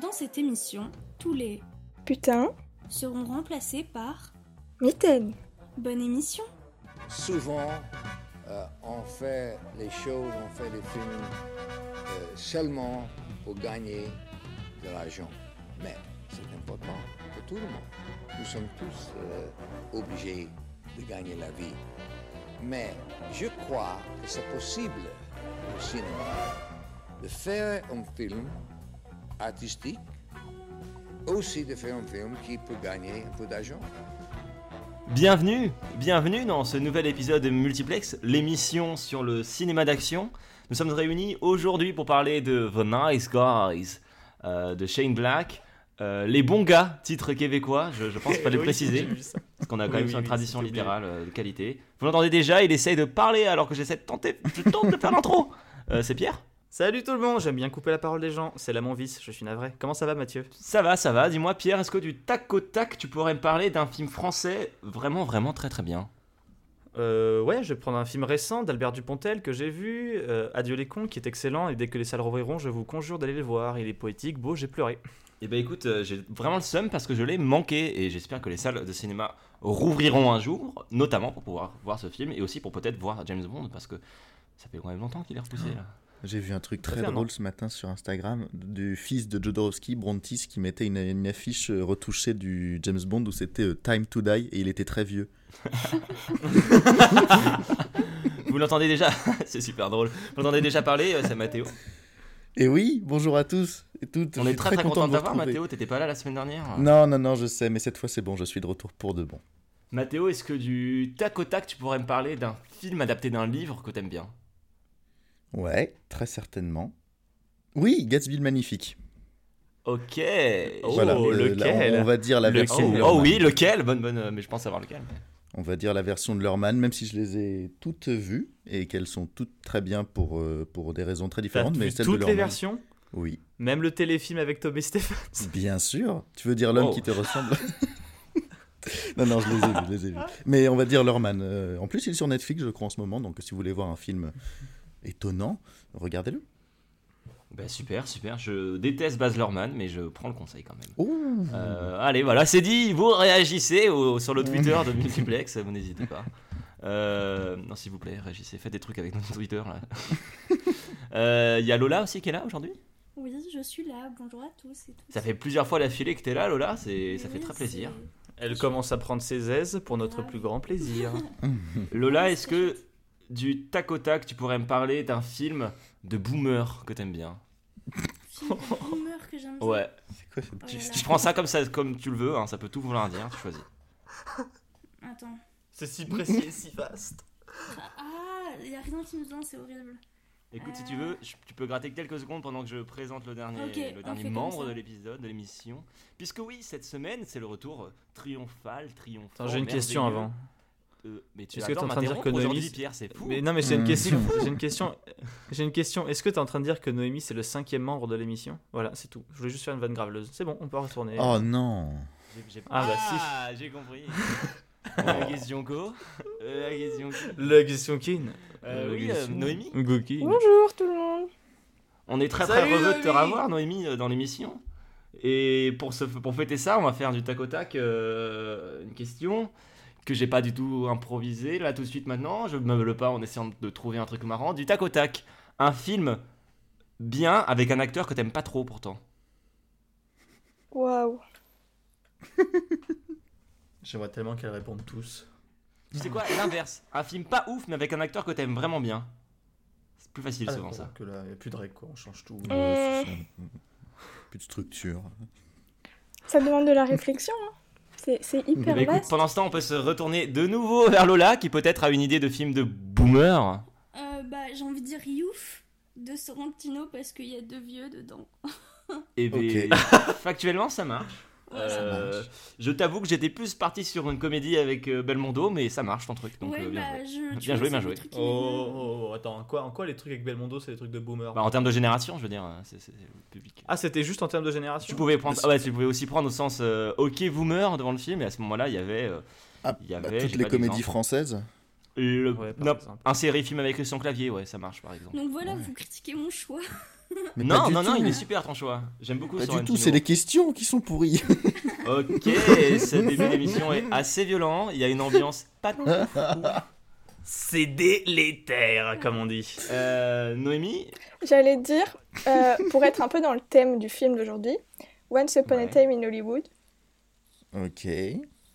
Dans cette émission, tous les Putain, seront remplacés par mitaine. Bonne émission Souvent, euh, on fait les choses, on fait des films euh, seulement pour gagner de l'argent. Mais c'est important pour tout le monde. Nous sommes tous euh, obligés de gagner la vie. Mais je crois que c'est possible au cinéma de faire un film artistique, aussi de faire un film qui peut gagner un peu d'argent. Bienvenue, bienvenue dans ce nouvel épisode de Multiplex, l'émission sur le cinéma d'action. Nous sommes réunis aujourd'hui pour parler de The Nice Guys euh, de Shane Black. Euh, les bons gars, titre québécois, je, je pense qu'il fallait Oui, préciser, parce qu'on a quand Oui, même oui, une oui, tradition littérale euh, de qualité. Vous l'entendez déjà, il essaye de parler alors que j'essaie de tenter, je tente de faire l'intro. Euh, c'est Pierre Salut tout le monde, j'aime bien couper la parole des gens, c'est là mon vice, je suis navré. Comment ça va Mathieu? Ça va, ça va. Dis-moi Pierre, est-ce que du tac au tac, tu pourrais me parler d'un film français vraiment, vraiment très très bien? Euh, Ouais, je vais prendre un film récent d'Albert Dupontel que j'ai vu, euh, Adieu les cons, qui est excellent, et dès que les salles rouvriront, je vous conjure d'aller le voir. Il est poétique, beau, j'ai pleuré. Eh ben écoute, euh, j'ai vraiment le seum parce que je l'ai manqué et j'espère que les salles de cinéma rouvriront un jour, notamment pour pouvoir voir ce film et aussi pour peut-être voir James Bond parce que ça fait quand même longtemps qu'il est repoussé là. J'ai vu un truc très drôle ce matin sur Instagram du fils de Jodorowsky, Brontis, qui mettait une, une affiche euh, retouchée du James Bond où c'était euh, Time to Die et il était très vieux. Vous l'entendez déjà? C'est super drôle. Vous l'entendez déjà parler, euh, c'est Mathéo? Et oui, bonjour à tous et toutes. On est suis très très content de vous t'avoir. Mathéo, t'étais pas là la semaine dernière? Non, non, non, je sais, mais cette fois c'est bon, je suis de retour pour de bon. Mathéo, est-ce que du tac au tac tu pourrais me parler d'un film adapté d'un livre que t'aimes bien? Ouais, très certainement. Oui, Gatsby le Magnifique. Ok Oh, voilà, euh, la- lequel on, on va dire la version. Oh, de oh Lurman. oui, lequel? Bonne, bonne, euh, mais je pense savoir lequel. On va dire la version de Lurman, même si je les ai toutes vues et qu'elles sont toutes très bien pour, euh, pour des raisons très différentes. Mais vu celle de toutes les versions? Oui, Même le téléfilm avec Toby Stephens? Bien sûr. Tu veux dire l'homme Oh. qui te ressemble? Non, non, je les ai vus, je les ai vus. Mais on va dire Lurman. Euh, en plus, il est sur Netflix, je crois, en ce moment. Donc, si vous voulez voir un film étonnant, regardez-le. Bah super, super. Je déteste Baz Luhrmann, mais je prends le conseil quand même. Ouh. Euh, allez, voilà, c'est dit. Vous réagissez au- sur le Twitter de Multiplex, vous n'hésitez pas. Euh, non, s'il vous plaît, réagissez. Faites des trucs avec notre Twitter là. Euh, Il y a Lola aussi qui est là aujourd'hui? Oui, je suis là. Bonjour à tous et. Ça fait plusieurs fois d'affilée que t'es là, Lola. C'est, ça fait très plaisir. Elle commence à prendre ses aises pour notre plus grand plaisir. Lola, est-ce que du tac au tac, tu pourrais me parler d'un film de boomer que t'aimes bien c'est- Film de boomer que j'aime bien. Ouais. C'est quoi cette Oh petite-. Je prends ça comme ça, comme tu le veux. hein, ça peut tout vouloir dire. Tu choisis. Attends. C'est si précis et si vaste. Ah, il y a rien qui me vient, c'est horrible. Écoute, si tu veux, je- tu peux gratter quelques secondes pendant que je présente le dernier, le dernier membre de l'épisode, de l'émission. Puisque oui, cette semaine, c'est le retour euh, triomphal, triomphal. Attends, j'ai une question avant. Mais tu Est-ce que adores t'es en train de dire que Noémie- Pierre, c'est fou. Mais non, mais j'ai une Hmm. question. J'ai une question. J'ai une question. Est-ce que tu es en train de dire que Noémie c'est le cinquième membre de l'émission? Voilà, c'est tout. Je voulais juste faire une vanne graveleuse. C'est bon, on peut retourner. Oh non. Ah, bah, si. Ah, j'ai compris. la question co. Euh, La question qui La question kin. Euh, oui, euh, Noémie Gookie. Bonjour tout le monde. On est très Salut, très heureux de te revoir, Noémie, euh, dans l'émission. Et pour, pour fêter ça, on va faire du tac au tac euh, une question que j'ai pas du tout improvisée là tout de suite maintenant. Je me meuble pas en essayant de trouver un truc marrant. Du tac au tac, un film bien avec un acteur que t'aimes pas trop pourtant. Waouh. J'aimerais tellement qu'elles répondent tous. Tu sais quoi? L'inverse, un film pas ouf mais avec un acteur que t'aimes vraiment bien. C'est plus facile Ah, souvent ça. Que là, il n'y a plus de règles, quoi. On change tout. Ça. Plus de structure. Ça demande de la réflexion. hein. C'est c'est hyper Bah, écoute, vaste. pendant ce temps, on peut se retourner de nouveau vers Lola qui peut-être a une idée de film de boomer. Euh, bah, j'ai envie de dire Youf de Sorrentino parce qu'il y a deux vieux dedans. Et Ok. ben, factuellement, ça marche. Euh, je t'avoue que j'étais plus parti sur une comédie avec euh, Belmondo, mais ça marche ton truc. Donc, ouais, euh, bien bah, joué. je. tu Bien joué, bien joué. Oh, oh, oh, attends, en quoi, en quoi les trucs avec Belmondo, c'est des trucs de boomer Bah, en termes de génération, je veux dire, c'est le public. Ah, c'était juste en termes de génération Tu pouvais prendre, ah ouais, tu pouvais aussi prendre au sens euh, ok boomer devant le film, et à ce moment-là, il y avait, euh, Ah, il y bah, avait toutes j'ai les comédies françaises. Le- Ouais, par non, un série film avec Christian Clavier, ouais, ça marche par exemple. Donc voilà, Ouais. vous critiquez mon choix. Mais non, non, non, tout. il est super ton choix. J'aime beaucoup Pas du tout, c'est les questions qui sont pourries. Ok, ce début d'émission est assez violent. Il y a une ambiance pas de. C'est délétère, comme on dit. Euh, Noémie J'allais dire, euh, pour être un peu dans le thème du film d'aujourd'hui, Once Upon Ouais. a Time in Hollywood. ok.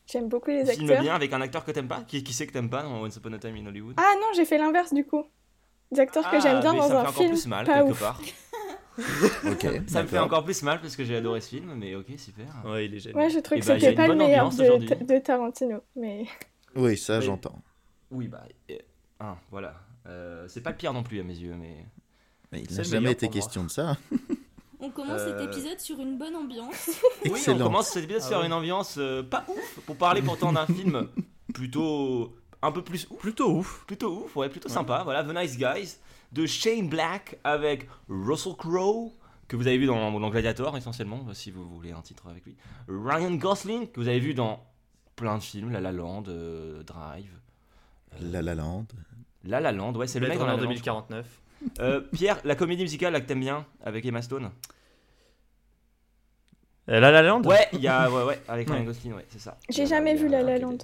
J'aime beaucoup les Filme acteurs. bien avec un acteur que t'aimes pas qui, qui sait que t'aimes pas dans Once Upon a Time in Hollywood? Ah non, j'ai fait l'inverse du coup. Des acteurs que Ah, j'aime bien mais dans ça me un fait encore film. plus mal, pas quelque ouf. part. Ok. Ça me fait encore plus mal parce que j'ai adoré ce film, mais ok, super. Ouais, il est génial. Ouais, je trouve Eh que ben, y a c'était une pas le bonne meilleur ambiance de, aujourd'hui. de Tarantino. Mais Oui, ça Oui. j'entends. Oui, bah. euh, hein, voilà. Euh, c'est pas le pire non plus à mes yeux, mais. Mais il n'a jamais été moi. question de ça. On commence Euh, cet épisode sur une bonne ambiance. Oui, on Excellent. commence cet épisode Ah sur ouais. une ambiance euh, pas ouf pour parler pourtant d'un film plutôt. Un peu plus ouf. Plutôt ouf. Plutôt ouf, ouais, plutôt sympa. Voilà, The Nice Guys de Shane Black avec Russell Crowe, que vous avez vu dans, dans Gladiator essentiellement, si vous voulez un titre avec lui. Ryan Gosling, que vous avez vu dans plein de films, La La Land, euh, Drive. La La Land. La La Land, ouais, c'est le mec dans La Runner La Land. 2049. Euh, Pierre, la comédie musicale là, que t'aimes bien avec Emma Stone? Euh, La La Land? Ouais, il y a, ouais, ouais, avec. Ryan Gosling, ouais, c'est ça. j'ai jamais vu La La Land.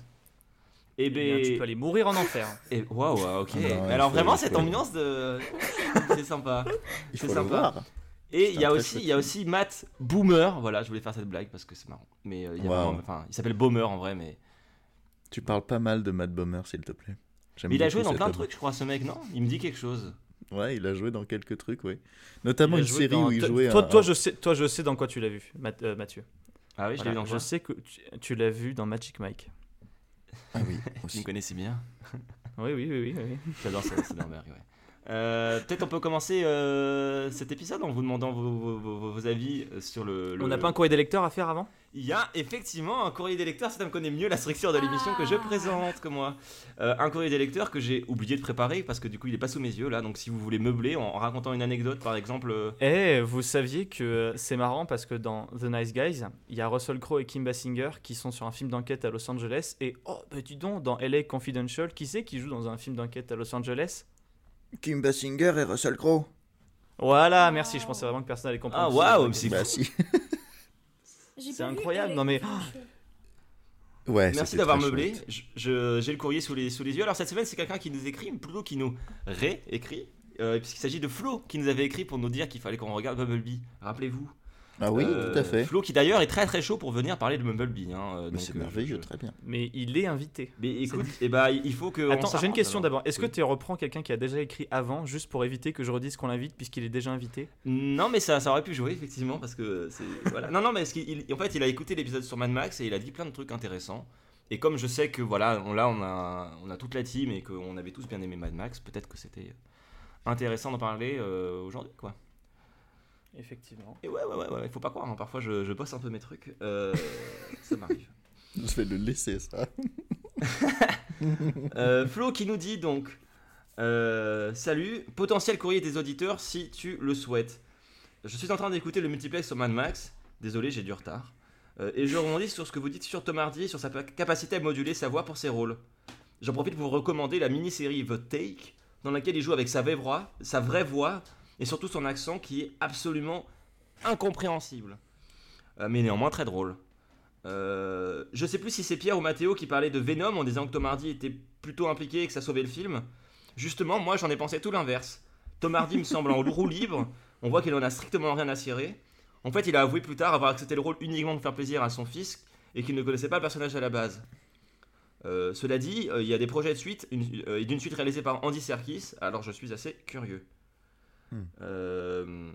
Eh Eh bien, tu ben, peux aller mourir en enfer. et- waouh, wow, ok. Ah non, ouais, Mais alors faut- vraiment cette ambiance de, c'est sympa. Il C'est sympa. voir. Et il y a aussi, il y a aussi Matt Boomer. Voilà, je voulais faire cette blague parce que c'est marrant. Mais euh, il y a Wow. vraiment- enfin, il s'appelle Boomer en vrai, mais. Tu parles pas mal de Matt Bomer, s'il te plaît. Mais il a joué dans plein de trucs, je crois, ce mec, non? Il me dit quelque chose. Ouais, il a joué dans quelques trucs, oui. Notamment une série dans- où il toi- jouait Toi, un- toi, je sais, toi, je sais dans quoi tu l'as vu, Math- euh, Mathieu. Ah oui, je l'ai Voilà, vu dans je sais que tu, tu l'as vu dans Magic Mike. Ah oui, Vous me connaissez bien. Oui, oui, oui, oui. oui. J'adore ça, Soderbergh, ouais. Euh, Peut-être on peut commencer euh, cet épisode en vous demandant vos, vos- vos- vos avis sur le. le- On n'a pas un courrier des lecteurs à faire avant? Il y a effectivement un courrier des lecteurs, ça me connaît mieux la structure de l'émission que je Ah. présente que moi. Euh, un courrier des lecteurs que j'ai oublié de préparer parce que du coup il est pas sous mes yeux là, donc si vous voulez meubler en racontant une anecdote par exemple. euh, Eh, vous saviez que euh, c'est marrant parce que dans The Nice Guys, il y a Russell Crowe et Kim Basinger qui sont sur un film d'enquête à Los Angeles. Et oh, bah dis donc, dans LA Confidential, qui c'est qui joue dans un film d'enquête à Los Angeles? Kim Basinger et Russell Crowe. Voilà, merci, je pensais vraiment que personne allait comprendre. Ah, waouh, c'est Bah si. C'est incroyable, non, mais- Confidential. Ouais, Merci d'avoir meublé. chouette. Je- je- J'ai le courrier sous les, sous les yeux. Alors cette semaine c'est quelqu'un qui nous écrit, plutôt qui nous réécrit. Euh, puisqu'il s'agit de Flo qui nous avait écrit pour nous dire qu'il fallait qu'on regarde Bumblebee. Rappelez-vous. Ah oui, Euh, tout à fait. Flo qui d'ailleurs est très très chaud pour venir parler de Bumblebee. hein, euh, c'est euh, merveilleux, je- très bien. Mais il est invité. Mais écoute, eh ben, il faut que. Attends, j'ai une question d'abord. Est-ce Oui. que tu reprends quelqu'un qui a déjà écrit avant, juste pour éviter que je redise qu'on l'invite puisqu'il est déjà invité? Non, mais ça, ça aurait pu jouer effectivement parce que c'est voilà. Non, non, mais ce qu'il- il- en fait, il a écouté l'épisode sur Mad Max et il a dit plein de trucs intéressants. Et comme je sais que voilà, on, là, on a, on a toute la team et qu'on avait tous bien aimé Mad Max, peut-être que c'était intéressant d'en parler euh, aujourd'hui, quoi. Effectivement. Et ouais, ouais, ouais, ouais, il faut pas croire. hein, parfois, je, je bosse un peu mes trucs. euh, ça m'arrive. Je vais le laisser, ça. Euh, Flo qui nous dit donc euh, Salut, potentiel courrier des auditeurs si tu le souhaites. Je suis en train d'écouter le multiplex sur Mad Max. Désolé, j'ai du retard. Euh, et je rebondis sur ce que vous dites sur Tom Hardy et sur sa pa- capacité à moduler sa voix pour ses rôles. J'en profite pour vous recommander la mini-série The Take, dans laquelle il joue avec sa vraie voix, sa vraie voix et surtout son accent qui est absolument incompréhensible. Euh, mais néanmoins très drôle. Euh, je sais plus si c'est Pierre ou Mathéo qui parlait de Venom en disant que Tom Hardy était plutôt impliqué et que ça sauvait le film. Justement, moi j'en ai pensé tout l'inverse. Tom Hardy me semble en roue libre, on voit qu'il en a strictement rien à cirer. En fait, il a avoué plus tard avoir accepté le rôle uniquement pour faire plaisir à son fils et qu'il ne connaissait pas le personnage à la base. Euh, cela dit, euh, il y a des projets de suite, et d'une suite réalisée par Andy Serkis, alors je suis assez curieux. Hmm. Euh,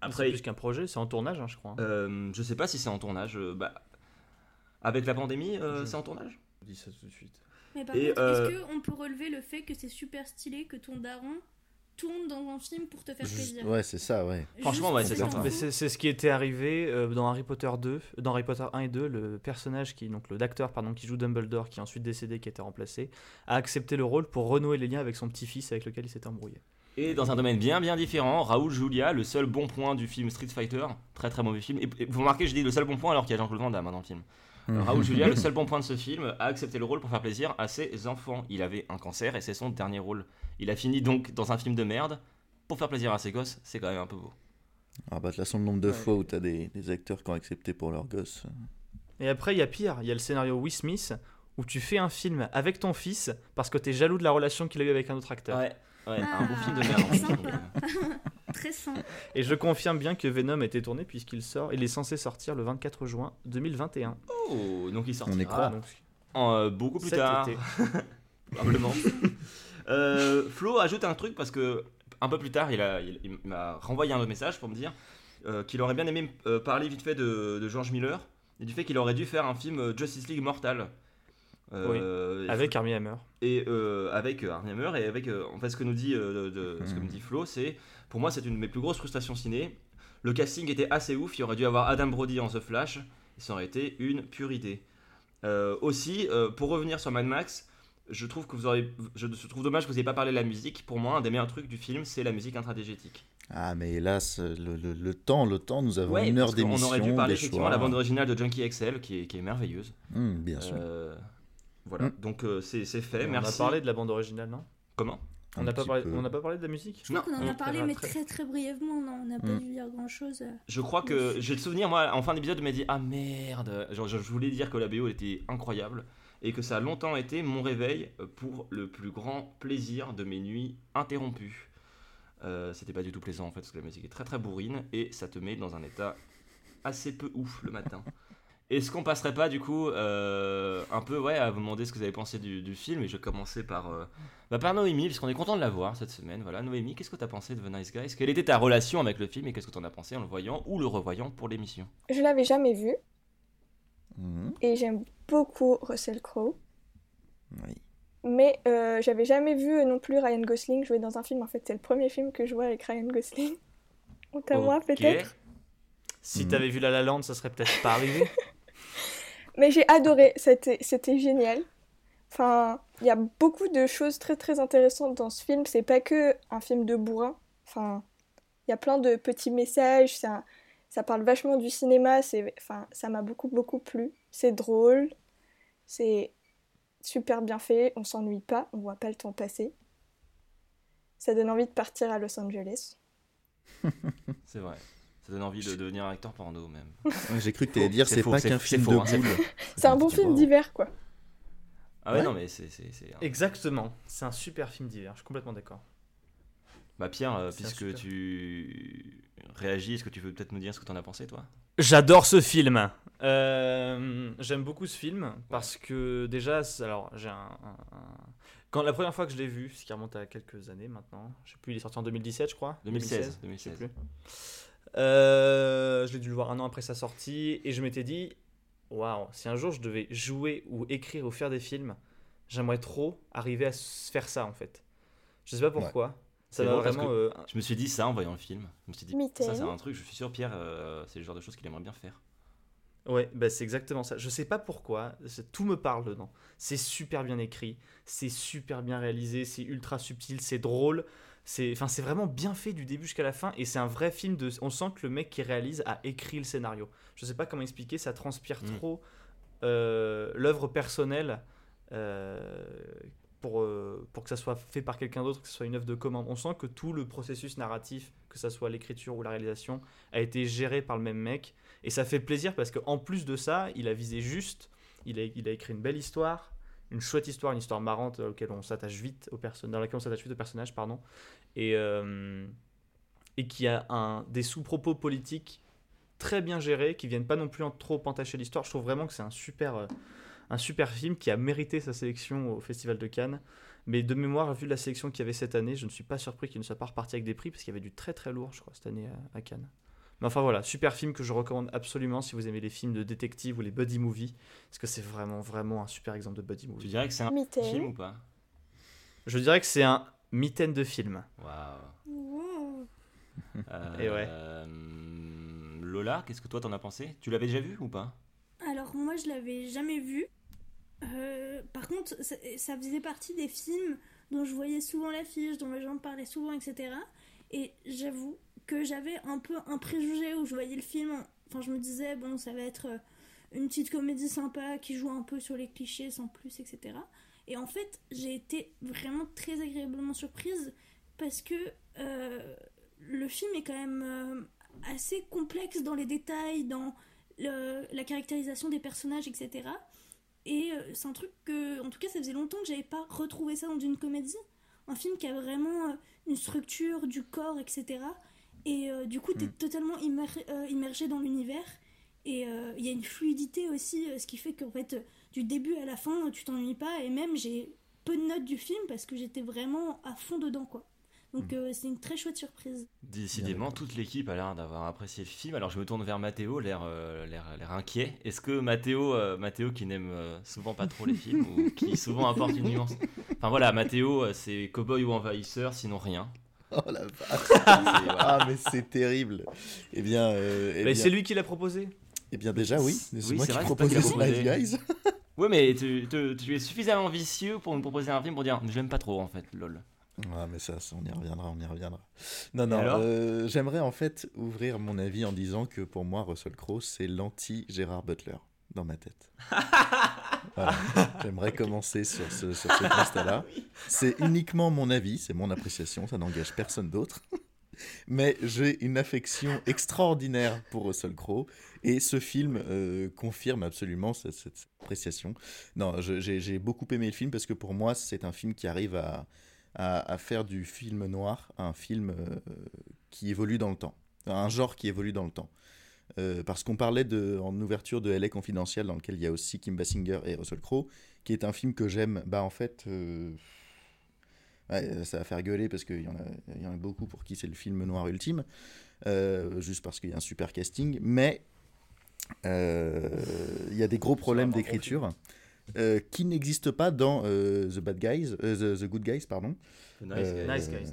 Après, après, plus qu'un projet, c'est en tournage, hein, je crois. euh, je sais pas si c'est en tournage. euh, bah, avec la pandémie, euh, Je- c'est en tournage? Je dis ça tout de suite. Mais par Et, contre, euh, est-ce qu'on peut relever le fait que c'est super stylé que ton daron tourne dans un film pour te faire Juste- plaisir? Ouais, c'est ça, ouais. Franchement, ouais, c'est c'est c'est ce qui était arrivé euh, dans Harry Potter 2, dans Harry Potter 1 et 2, le personnage qui, donc le d'acteur pardon, qui joue Dumbledore, qui est ensuite décédé, qui a été remplacé, a accepté le rôle pour renouer les liens avec son petit-fils avec lequel il s'était embrouillé. Et dans un domaine bien bien différent, Raoul Julia, le seul bon point du film Street Fighter, très très mauvais film. Et, et vous remarquez, je dis le seul bon point alors qu'il y a Jean-Claude Van Damme hein, dans le film. Euh, Raoul Julia, le seul bon point de ce film, a accepté le rôle pour faire plaisir à ses enfants. Il avait un cancer et c'est son dernier rôle. Il a fini donc dans un film de merde pour faire plaisir à ses gosses, c'est quand même un peu beau. Ah bah de toute façon, le nombre de Ouais. fois où t'as des, des acteurs qui ont accepté pour leurs gosses. Et après, il y a pire. Il y a le scénario Will Smith où tu fais un film avec ton fils parce que t'es jaloux de la relation qu'il a eu avec un autre acteur. Ouais, ouais, Ah, un beau film de merde. sympa. Très simple. Et je confirme bien que Venom a été tourné puisqu'il sort. Il est censé sortir le 24 juin 2021. Oh, donc il sortira On croit. donc, en, euh, beaucoup plus cet tard, été. probablement. Euh, Flo ajoute un truc parce que un peu plus tard, il a- il- il m'a renvoyé un autre message pour me dire euh, qu'il aurait bien aimé euh, parler vite fait de, de George Miller et du fait qu'il aurait dû faire un film euh, Justice League Mortal. Euh, Avec Armie Hammer. et euh, avec euh, Armie Hammer et avec euh, en fait ce que nous dit euh, de- de- ce que me dit Flo c'est pour moi c'est une de mes plus grosses frustrations ciné le casting était assez ouf il aurait dû avoir Adam Brody en The Flash et ça aurait été une pure idée Euh, aussi euh, pour revenir sur Mad Max je trouve que vous aurez je trouve dommage que vous n'ayez pas parlé de la musique pour moi un des meilleurs trucs du film c'est la musique intradigétique Ah, mais hélas, le, le- le temps, le temps, nous avons une heure d'émission. aurait dû parler des effectivement choix. de la bande originale de Junkie XL qui est, qui est merveilleuse Hum, bien sûr. Voilà Mm. donc euh, c'est c'est fait on merci a parlé de la bande originale, non? Comment? On n'a pas, parlé- on pas parlé de la musique? Je crois qu'on en on a parlé, mais très- très brièvement. Non, on n'a pas Mm. dû dire grand chose. Je crois que j'ai le souvenir, moi, en fin d'épisode, de me dit Ah merde Genre, je voulais dire que la BO était incroyable et que ça a longtemps été mon réveil pour le plus grand plaisir de mes nuits interrompues. Euh, C'était pas du tout plaisant en fait, parce que la musique est très très bourrine et ça te met dans un état assez peu ouf le matin. Est-ce qu'on passerait pas du coup euh, un peu ouais, à vous demander ce que vous avez pensé du, du film Et je vais commencer par, euh, bah, par Noémie, puisqu'on est content de la voir cette semaine. Voilà, Noémie, qu'est-ce que tu as pensé de The Nice Guys? Quelle était ta relation avec le film et qu'est-ce que tu en as pensé en le voyant ou le revoyant pour l'émission? Je l'avais jamais vu Hum, et j'aime beaucoup Russell Crowe. oui. Mais euh, j'avais jamais vu euh, non plus Ryan Gosling jouer dans un film. En fait, c'est le premier film que je vois avec Ryan Gosling. Honte à moi, peut-être. Si Mhm. t'avais vu La La Land, ça serait peut-être pas arrivé. Mais j'ai adoré, c'était génial. Enfin, il y a beaucoup de choses très très intéressantes dans ce film. C'est pas que un film de bourrin. Enfin, il y a plein de petits messages. Ça, ça parle vachement du cinéma. C'est, enfin, ça m'a beaucoup beaucoup plu. C'est drôle. C'est super bien fait. On s'ennuie pas. On voit pas le temps passer. Ça donne envie de partir à Los Angeles. C'est vrai. Ça donne envie de devenir acteur porno même. Ouais, J'ai cru que tu allais dire C'est pas c'est- qu'un c'est film faux, de hein, c'est boule. C'est un bon film d'hiver, quoi. Ah ouais, Ouais. non mais c'est... un- Exactement. C'est un super film d'hiver. Je suis complètement d'accord. Bah Pierre, euh, un puisque super. tu réagis, est-ce que tu veux peut-être nous dire ce que tu en as pensé toi? J'adore ce film. Euh, J'aime beaucoup ce film parce que déjà, alors j'ai un, un- un- quand la première fois que je l'ai vu, ce qui remonte à quelques années maintenant, je sais plus, il est sorti en 2017, je crois. 2016. je sais 2016. plus. Euh, je l'ai dû le voir un an après sa sortie et je m'étais dit, waouh, si un jour je devais jouer ou écrire ou faire des films, j'aimerais trop arriver à faire ça en fait. Je sais pas pourquoi. Ça va vraiment. euh, Je me suis dit ça en voyant le film. Je me suis dit, Mitaine. ça c'est un truc, je suis sûr Pierre, euh, c'est le genre de choses qu'il aimerait bien faire. Ouais, bah c'est exactement ça. Je sais pas pourquoi, tout me parle dedans. C'est super bien écrit, c'est super bien réalisé, c'est ultra subtil, c'est drôle. C'est enfin c'est vraiment bien fait du début jusqu'à la fin et c'est un vrai film de on sent que le mec qui réalise a écrit le scénario. Je sais pas comment expliquer, ça transpire Mm. trop euh, l'œuvre personnelle euh, pour, euh, pour que ça soit fait par quelqu'un d'autre, que ce soit une œuvre de commande. On sent que tout le processus narratif, que ça soit l'écriture ou la réalisation, a été géré par le même mec. Et ça fait plaisir parce qu'en plus de ça, il a visé juste, il a, il a écrit une belle histoire, une chouette histoire, une histoire marrante euh, auquel on s'attache vite aux personnes, dans laquelle on s'attache vite aux personnages, pardon, et, euh, et qui a un, des sous-propos politiques très bien gérés, qui viennent pas non plus en trop entacher l'histoire. Je trouve vraiment que c'est un super, euh, un super film qui a mérité sa sélection au Festival de Cannes. Mais de mémoire, vu la sélection qu'il y avait cette année, je ne suis pas surpris qu'il ne soit pas reparti avec des prix, parce qu'il y avait du très très lourd, je crois, cette année à, à Cannes. Mais enfin voilà, super film que je recommande absolument si vous aimez les films de détective ou les buddy movies, parce que c'est vraiment vraiment un super exemple de buddy Tu movie. dirais que c'est un Mitaine. film ou pas? Je dirais que c'est un mitaine de film. Waouh. Wow. Euh, Et ouais. Lola, qu'est-ce que toi t'en as pensé? Tu l'avais déjà vu ou pas? Alors moi je l'avais jamais vu. Euh, par contre, ça, ça faisait partie des films dont je voyais souvent l'affiche, dont les gens me parlaient souvent, etc. Et j'avoue que j'avais un peu un préjugé où je voyais le film. Enfin, je me disais, bon, ça va être euh, une petite comédie sympa qui joue un peu sur les clichés sans plus, etc. Et en fait, j'ai été vraiment très agréablement surprise parce que euh, le film est quand même euh, assez complexe dans les détails, dans la caractérisation des personnages, etc. Et c'est un truc que, en tout cas, ça faisait longtemps que j'avais pas retrouvé ça dans une comédie. Un film qui a vraiment une structure du corps, etc. Et euh, du coup, tu es Mm. totalement immer- euh, immergé dans l'univers. Et euh, il y a une fluidité aussi, euh, ce qui fait qu'en fait, euh, du début à la fin, tu t'ennuies pas. Et même, j'ai peu de notes du film parce que j'étais vraiment à fond dedans, quoi. Donc, euh, c'est une très chouette surprise. Décidément, toute l'équipe a l'air d'avoir apprécié le film. Alors je me tourne vers Mathéo, l'air euh, l'air l'air inquiet. Est-ce que Mathéo, euh, Mathéo qui n'aime euh, souvent pas trop les films ou qui souvent apporte une nuance? Enfin voilà, Mathéo, c'est cowboy ou envahisseur, sinon rien. Oh la vache. Voilà. Ah, mais c'est terrible. Eh bien, euh, eh Mais bien, c'est lui qui l'a proposé? eh bien déjà, oui. C'est Oui, moi qui propose proposé. Guys. Ouais, mais tu, tu- tu es suffisamment vicieux pour me proposer un film pour dire je l'aime pas trop en fait, lol. Ah, mais ça, ça, on y reviendra, on y reviendra. Non, non, euh, j'aimerais en fait ouvrir mon avis en disant que pour moi, Russell Crowe, c'est l'anti-Gérard Butler dans ma tête. Voilà. J'aimerais commencer sur ce, sur ce constat-là. C'est uniquement mon avis, c'est mon appréciation, ça n'engage personne d'autre. Mais j'ai une affection extraordinaire pour Russell Crowe et ce film euh, confirme absolument cette, cette appréciation. Non, j'ai beaucoup aimé le film parce que pour moi, c'est un film qui arrive à, à, à faire du film noir un film euh, qui évolue dans le temps, un genre qui évolue dans le temps. Euh, parce qu'on parlait de, en ouverture de LA Confidential, dans lequel il y a aussi Kim Basinger et Russell Crowe, qui est un film que j'aime. Bah en fait, euh, ouais, ça va faire gueuler parce qu'il y, en a- il y en a beaucoup pour qui c'est le film noir ultime, euh, juste parce qu'il y a un super casting, mais euh, il y a des gros problèmes d'écriture. euh, qui n'existent pas dans euh, The Bad Guys, euh, the, The Good Guys, pardon. Nice, Euh, guys. Nice Guys.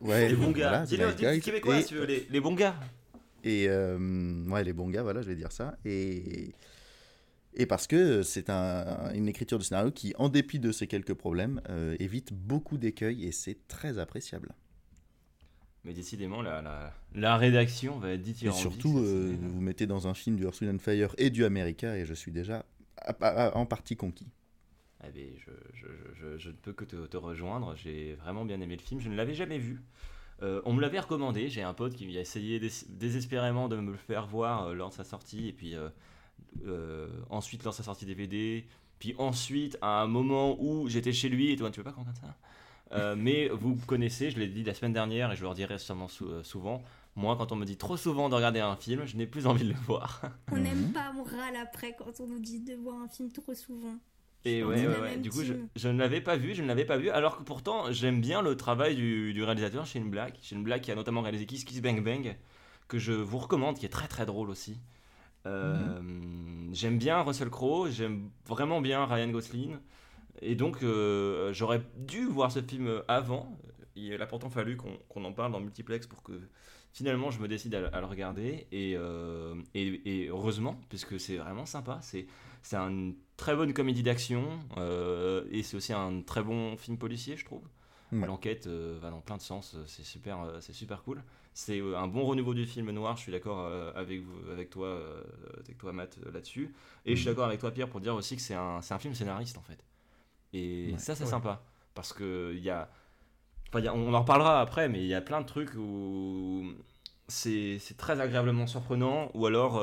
Ouais, Les bons gars. voilà, The Dis-le, Nice dis Guys. québécois Et- si tu veux, les, les bons gars. Et euh, ouais, les bons gars, voilà, je vais dire ça. Et, et parce que c'est un- une écriture de scénario qui, en dépit de ces quelques problèmes, euh, évite beaucoup d'écueils et c'est très appréciable. Mais décidément, la, la, la rédaction va être Et dithyrambique. surtout, cette euh, vous mettez dans un film du Earth, Wind and Fire et du America et je suis déjà à- à- à- en partie conquis. Eh ben, je, je, je, je- je ne peux que te, te rejoindre. J'ai vraiment bien aimé le film. Je ne l'avais jamais vu. Euh, on me l'avait recommandé. J'ai un pote qui a essayé dés- désespérément de me le faire voir euh, lors de sa sortie. Et puis euh, euh, ensuite, lors de sa sortie DVD. Puis ensuite, à un moment où j'étais chez lui. Et toi, tu veux pas qu'on regarde ça? Euh, Mais vous connaissez, je l'ai dit la semaine dernière et je le redirai sûrement sou- souvent. Moi, quand on me dit trop souvent de regarder un film, je n'ai plus envie de le voir. On Mhm. n'aime pas, on râle après quand on nous dit de voir un film trop souvent. Et ouais, Du coup, je, je ne l'avais pas vu, je ne l'avais pas vu, alors que pourtant, j'aime bien le travail du, du réalisateur Shane Black. Shane Black qui a notamment réalisé Kiss Kiss Bang Bang, que je vous recommande, qui est très très drôle aussi. Euh, J'aime bien Russell Crowe, j'aime vraiment bien Ryan Gosling. Et donc, euh, j'aurais dû voir ce film avant. Il a pourtant fallu qu'on qu'on en parle dans Multiplex pour que finalement je me décide à, le- à le regarder. Et, euh, et, et heureusement, puisque c'est vraiment sympa. C'est une très bonne comédie d'action euh, et c'est aussi un très bon film policier, je trouve. Ouais. L'enquête euh, va dans plein de sens, euh, c'est super, euh, c'est super cool. C'est euh, un bon renouveau du film noir, je suis d'accord euh, avec, vous- avec, toi, euh, avec toi, Matt, là-dessus. Et je suis Mhm. d'accord avec toi, Pierre, pour dire aussi que c'est un, c'est un film scénariste, en fait. Et Ouais. ça, c'est Ouais. sympa. Parce que il y a. Enfin, y a- on en reparlera après, mais il y a plein de trucs où c'est c'est très agréablement surprenant, ou alors.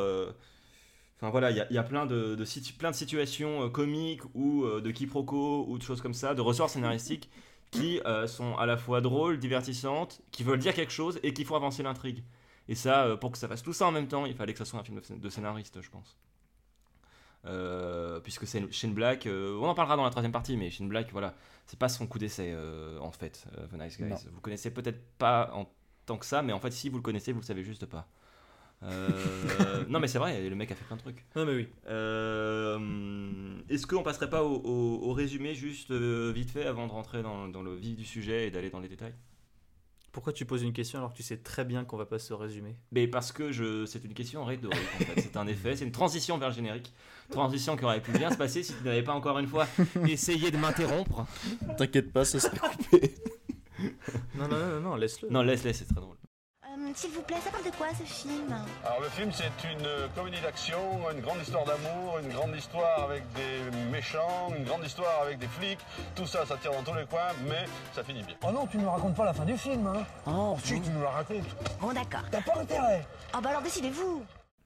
Enfin voilà, il y a, il y a plein, de, de situ- plein de situations euh, comiques ou euh, de quiproquos ou de choses comme ça, de ressorts scénaristiques qui euh, sont à la fois drôles, divertissantes, qui veulent dire quelque chose et qui font avancer l'intrigue. Et ça, pour que ça fasse tout ça en même temps, il fallait que ça soit un film de, scén- de scénariste, je pense. Puisque c'est Shane Black, on en parlera dans la troisième partie, mais Shane Black, voilà, c'est pas son coup d'essai en fait, The Nice Guys. Non. Vous connaissez peut-être pas en tant que ça, mais en fait, si vous le connaissez, vous le savez juste pas. Euh, non, mais c'est vrai, le mec a fait plein de trucs. Non, mais oui. Euh, Est-ce qu'on passerait pas au, au- au résumé juste euh, vite fait avant de rentrer dans, dans le vif du sujet et d'aller dans les détails? Pourquoi tu poses une question alors que tu sais très bien qu'on va pas se résumer? Mais parce que je, c'est une question rhétorique en fait. C'est un effet, c'est une transition vers le générique. Transition qui aurait pu bien se passer si tu n'avais pas encore une fois essayé de m'interrompre. T'inquiète pas, ce sera coupé. Non, non, non, non, laisse-le. Non, laisse, laisse, c'est très drôle. S'il vous plaît, ça parle de quoi ce film Alors le film c'est une comédie d'action, une grande histoire d'amour, une grande histoire avec des méchants, une grande histoire avec des flics. Tout ça, ça tire dans tous les coins, mais ça finit bien. Oh non, tu ne me racontes pas la fin du film, hein Oh, Si, tu nous la racontes. bon d'accord. T'as pas intérêt. Oh bah alors décidez-vous.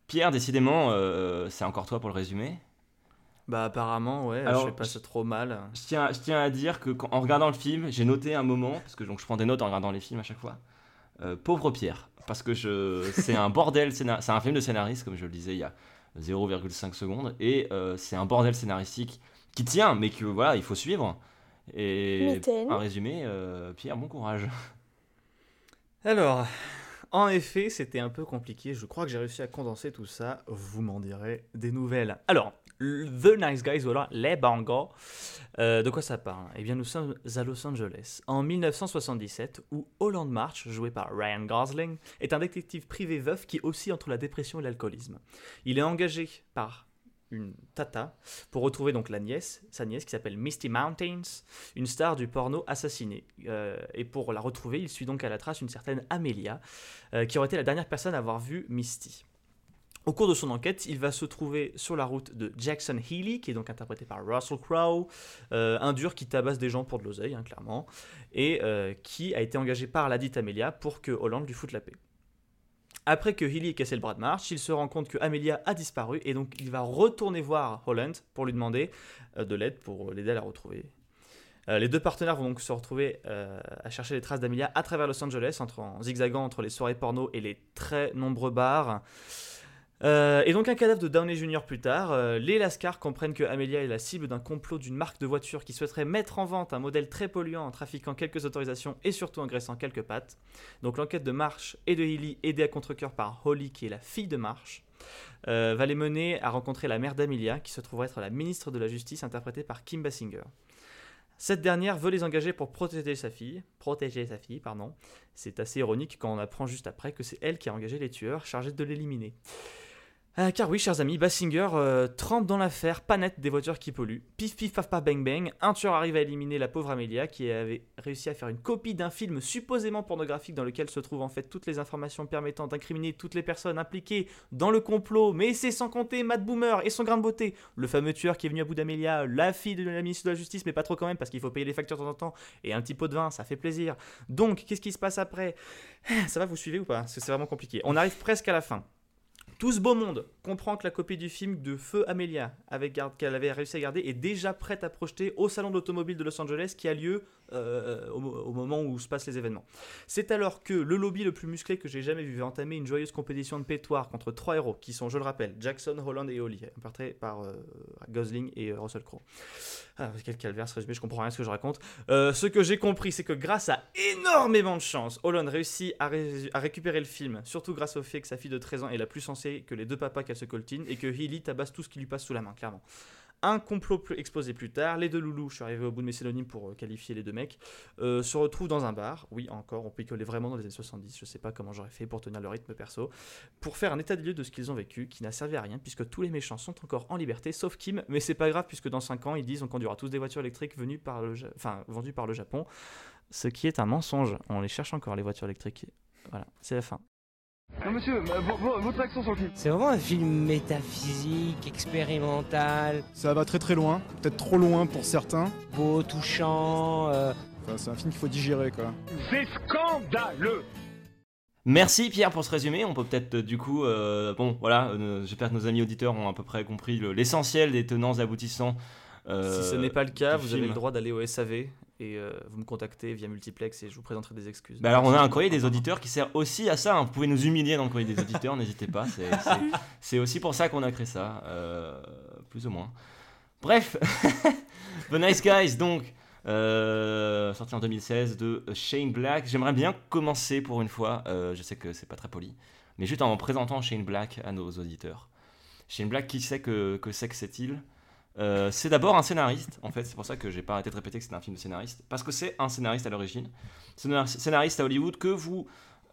Pierre, décidément, euh, c'est encore toi pour le résumé. Bah apparemment, ouais, Alors, je sais pas, c'est trop mal. Je tiens, je tiens à dire que quand- en regardant le film, j'ai noté un moment, parce que donc, je prends des notes en regardant les films à chaque fois. Euh, pauvre Pierre, parce que je, c'est un bordel, scénar- c'est un film de scénariste, comme je le disais il y a 0,5 secondes, et euh, c'est un bordel scénaristique qui tient, mais que voilà, il faut suivre. Et Mitaine. un résumé, euh, Pierre, bon courage. Alors, en effet, c'était un peu compliqué. Je crois que j'ai réussi à condenser tout ça. Vous m'en direz des nouvelles. Alors, The Nice Guys, voilà, les bangos. Euh, de quoi ça parle? Eh bien, nous sommes à Los Angeles, en 1977, où Holland March, joué par Ryan Gosling, est un détective privé veuf qui oscille entre la dépression et l'alcoolisme. Il est engagé par une tata pour retrouver donc la nièce, sa nièce qui s'appelle Misty Mountains, une star du porno assassinée. Euh, et pour la retrouver, il suit donc à la trace une certaine Amelia, euh, qui aurait été la dernière personne à avoir vu Misty. Au cours de son enquête, il va se trouver sur la route de Jackson Healy, qui est donc interprété par Russell Crowe, euh, un dur qui tabasse des gens pour de l'oseille, hein, clairement, et euh, qui a été engagé par la dite Amelia pour que Holland lui foute la paix. Après que Healy ait cassé le bras de marche, il se rend compte que Amelia a disparu et donc il va retourner voir Holland pour lui demander euh, de l'aide pour l'aider à la retrouver. Les deux partenaires vont donc se retrouver à chercher les traces d'Amelia à travers Los Angeles, entre, en zigzagant entre les soirées porno et les très nombreux bars. Euh, et donc un cadavre de Downey Jr. plus tard, euh, les Lascars comprennent que Amelia est la cible d'un complot d'une marque de voiture qui souhaiterait mettre en vente un modèle très polluant en trafiquant quelques autorisations et surtout en graissant quelques pattes. Donc l'enquête de Marsh et de Healy, aidée à contre-coeur par Holly qui est la fille de Marsh, euh, va les mener à rencontrer la mère d'Amelia qui se trouve être la ministre de la Justice interprétée par Kim Basinger. Cette dernière veut les engager pour protéger sa fille, protéger sa fille, pardon. C'est assez ironique quand on apprend juste après que c'est elle qui a engagé les tueurs chargés de l'éliminer. Euh, car oui, chers amis, Bassinger euh, trempe dans l'affaire pas nette des voitures qui polluent. Pif pif paf paf bang bang, un tueur arrive à éliminer la pauvre Amelia qui avait réussi à faire une copie d'un film supposément pornographique dans lequel se trouvent en fait toutes les informations permettant d'incriminer toutes les personnes impliquées dans le complot, mais c'est sans compter Matt Boomer et son grain de beauté, le fameux tueur qui est venu à bout d'Amelia, la fille de la ministre de la Justice, mais pas trop quand même parce qu'il faut payer les factures de temps en temps, et un petit pot de vin, ça fait plaisir. Donc, qu'est-ce qui se passe après? Ça va, vous suivez ou pas? Parce que c'est vraiment compliqué. On arrive presque à la fin. Tout ce beau monde comprend que la copie du film de Feu Amelia qu'elle avait réussi à garder est déjà prête à projeter au salon d'automobile de Los Angeles qui a lieu euh, au, mo- au moment où se passent les événements. C'est alors que le lobby le plus musclé que j'ai jamais vu va entamer une joyeuse compétition de pétoire contre trois héros qui sont, je le rappelle, Jackson, Holland et Holly, interprétés par euh, Gosling et euh, Russell Crowe. Ah, quel calvaire ce résumé, je comprends rien à ce que je raconte. Ce que j'ai compris, c'est que grâce à énormément de chance, Holland réussit à, à récupérer le film, surtout grâce au fait que sa fille de 13 ans est la plus sensée que les deux papas qu'elle se coltine et que Healy tabasse tout ce qui lui passe sous la main, clairement. Un complot exposé plus tard, les deux loulous, je suis arrivé au bout de mes synonymes pour euh, qualifier les deux mecs, euh, se retrouvent dans un bar. Oui, encore, on picolait vraiment dans les années 70, je sais pas comment j'aurais fait pour tenir le rythme perso, pour faire un état des lieux de ce qu'ils ont vécu, qui n'a servi à rien, puisque tous les méchants sont encore en liberté, sauf Kim, mais c'est pas grave, puisque dans 5 ans, ils disent on conduira tous des voitures électriques venues par le, enfin, vendues par le Japon, ce qui est un mensonge. On les cherche encore, les voitures électriques. Voilà, c'est la fin. Non, monsieur, votre action sur le film. C'est vraiment un film métaphysique, expérimental, Ça va très très loin, peut-être trop loin pour certains. beau, touchant. euh, Enfin, c'est un film qu'il faut digérer quoi. C'est scandaleux Merci Pierre pour ce résumé. On peut peut-être euh, du coup, euh, bon voilà, euh, j'espère que nos amis auditeurs ont à peu près compris le- l'essentiel des tenants et aboutissants. euh, si ce n'est pas le cas, vous avez le droit d'aller au SAV et euh, vous me contactez via multiplex et je vous présenterai des excuses. Bah alors on a un courrier des auditeurs qui sert aussi à ça. hein. Vous pouvez nous humilier dans le courrier des auditeurs, n'hésitez pas. C'est- aussi pour ça qu'on a créé ça, euh, plus ou moins. Bref, The Nice Guys donc. euh, sorti en 2016 de Shane Black. J'aimerais bien commencer pour une fois, euh, je sais que c'est pas très poli, mais juste en présentant Shane Black à nos auditeurs. Shane Black, qui sait que, que c'est que c'est-il Euh, C'est d'abord un scénariste, en fait, c'est pour ça que j'ai pas arrêté de répéter que c'est un film de scénariste, parce que c'est un scénariste à l'origine. Scénar- Scénariste à Hollywood que vous,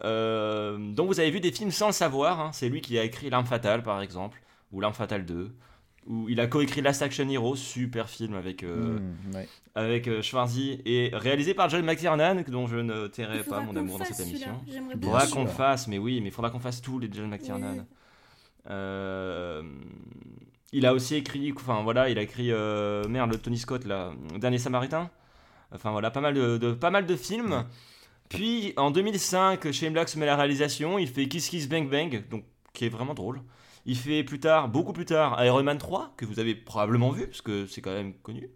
euh, dont vous avez vu des films sans le savoir. hein. C'est lui qui a écrit L'Arme Fatale, par exemple, ou L'Arme Fatale 2, où il a coécrit Last Action Hero, super film avec, euh, Hmm, ouais. avec euh, Schwarzy et réalisé par John McTiernan, dont je ne tairai pas mon amour dans cette émission. Il faudra qu'on fasse, mais oui, mais il faudra qu'on fasse tous les John McTiernan. Oui. Euh, il a aussi écrit, enfin voilà, il a écrit euh, merde, le Tony Scott là, Dernier Samaritain. Enfin voilà, pas mal de, de- pas mal de films. Puis en 2005, Shane Black se met à la réalisation, il fait Kiss Kiss Bang Bang, donc qui est vraiment drôle. Il fait plus tard, beaucoup plus tard, Iron Man 3 que vous avez probablement vu parce que c'est quand même connu.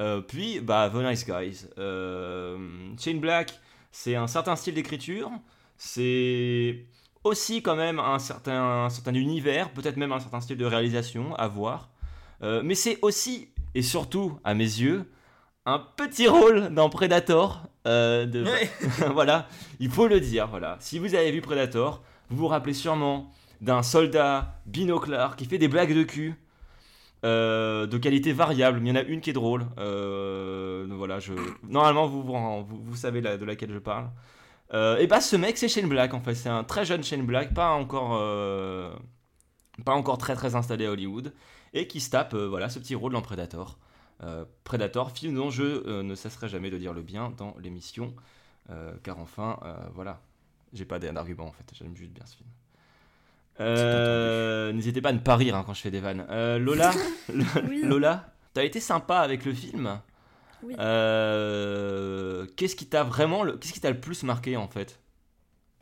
Euh, puis bah The Nice Guys. Euh, Shane Black, c'est un certain style d'écriture, c'est aussi quand même un certain, un certain univers, peut-être même un certain style de réalisation à voir. Euh, mais c'est aussi et surtout, à mes yeux, un petit rôle dans Predator. euh, de... voilà, il faut le dire. Voilà. Si vous avez vu Predator, vous vous rappelez sûrement d'un soldat binoclard qui fait des blagues de cul. euh, de qualité variable, mais il y en a une qui est drôle. Euh, voilà, je... Normalement, vous, vous, vous, savez de laquelle je parle. Euh, et bah, ce mec, c'est Shane Black en fait. C'est un très jeune Shane Black, pas encore, euh, pas encore très très installé à Hollywood, et qui se tape euh, voilà, ce petit rôle dans Predator. Euh, Predator, film dont je euh, ne cesserai jamais de dire le bien dans l'émission, euh, car enfin, euh, voilà, j'ai pas d'argument en fait, j'aime juste bien ce film. Euh, N'hésitez pas à ne pas rire hein, quand je fais des vannes. Euh, Lola, Oui. Lola, t'as été sympa avec le film? Oui. Euh, qu'est-ce qui t'a vraiment, le... qu'est-ce qui t'a le plus marqué en fait?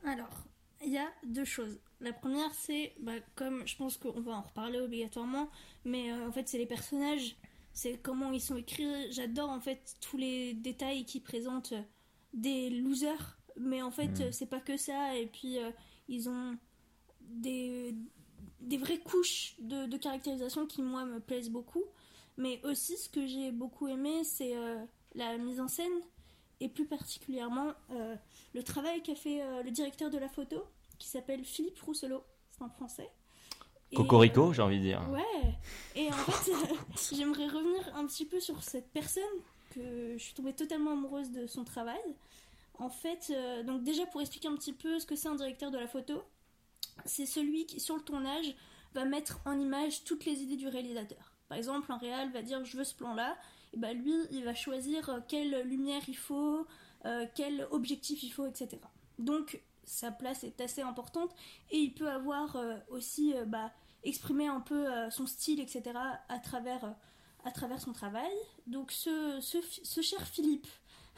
Alors, il y a deux choses. La première, c'est, bah, comme je pense qu'on va en reparler obligatoirement, mais euh, en fait, c'est les personnages, c'est comment ils sont écrits. J'adore en fait tous les détails qui présentent des losers, mais en fait, euh, c'est pas que ça. Et puis, euh, ils ont des, des vraies couches de, de caractérisation qui, moi, me plaisent beaucoup. Mais aussi, ce que j'ai beaucoup aimé, c'est euh, la mise en scène et plus particulièrement euh, le travail qu'a fait euh, le directeur de la photo qui s'appelle Philippe Rousselot, c'est un français. Et, Cocorico, j'ai envie de dire. Ouais, et en fait, j'aimerais revenir un petit peu sur cette personne que je suis tombée totalement amoureuse de son travail. En fait, donc déjà pour expliquer un petit peu ce que c'est un directeur de la photo, c'est celui qui, sur le tournage, va mettre en image toutes les idées du réalisateur. Par exemple, un réal va dire je veux ce plan-là, et ben lui, il va choisir euh, quelle lumière il faut, euh, quel objectif il faut, etc. Donc sa place est assez importante et il peut avoir euh, aussi euh, bah, exprimé un peu son style, etc. à travers, à travers son travail. Donc ce, cher Philippe,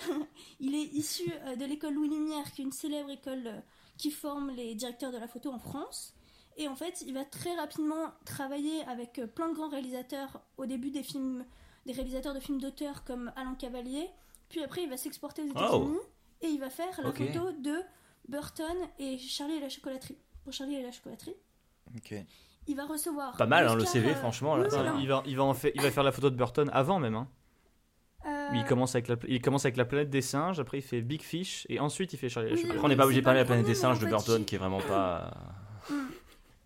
il est issu de l'école Louis Lumière, qui est une célèbre école qui forme les directeurs de la photo en France. Et en fait, il va très rapidement travailler avec euh, plein de grands réalisateurs au début des films, des réalisateurs de films d'auteur comme Alain Cavalier. Puis après, il va s'exporter aux États-Unis et il va faire la photo de Burton et Charlie et la chocolaterie. Pour Charlie et la chocolaterie, Ok. il va recevoir. Pas mal, hein, le CV, euh, franchement, là, oui, ça oui. Il va, il, va en fait, il va faire la photo de Burton avant même. hein. Euh, Il, commence avec la, il commence avec la planète des singes, après il fait Big Fish, et ensuite il fait Charlie et la Oui, chocolaterie. Après, on n'est pas obligé de parler de la planète des singes de Burton, qui est vraiment pas.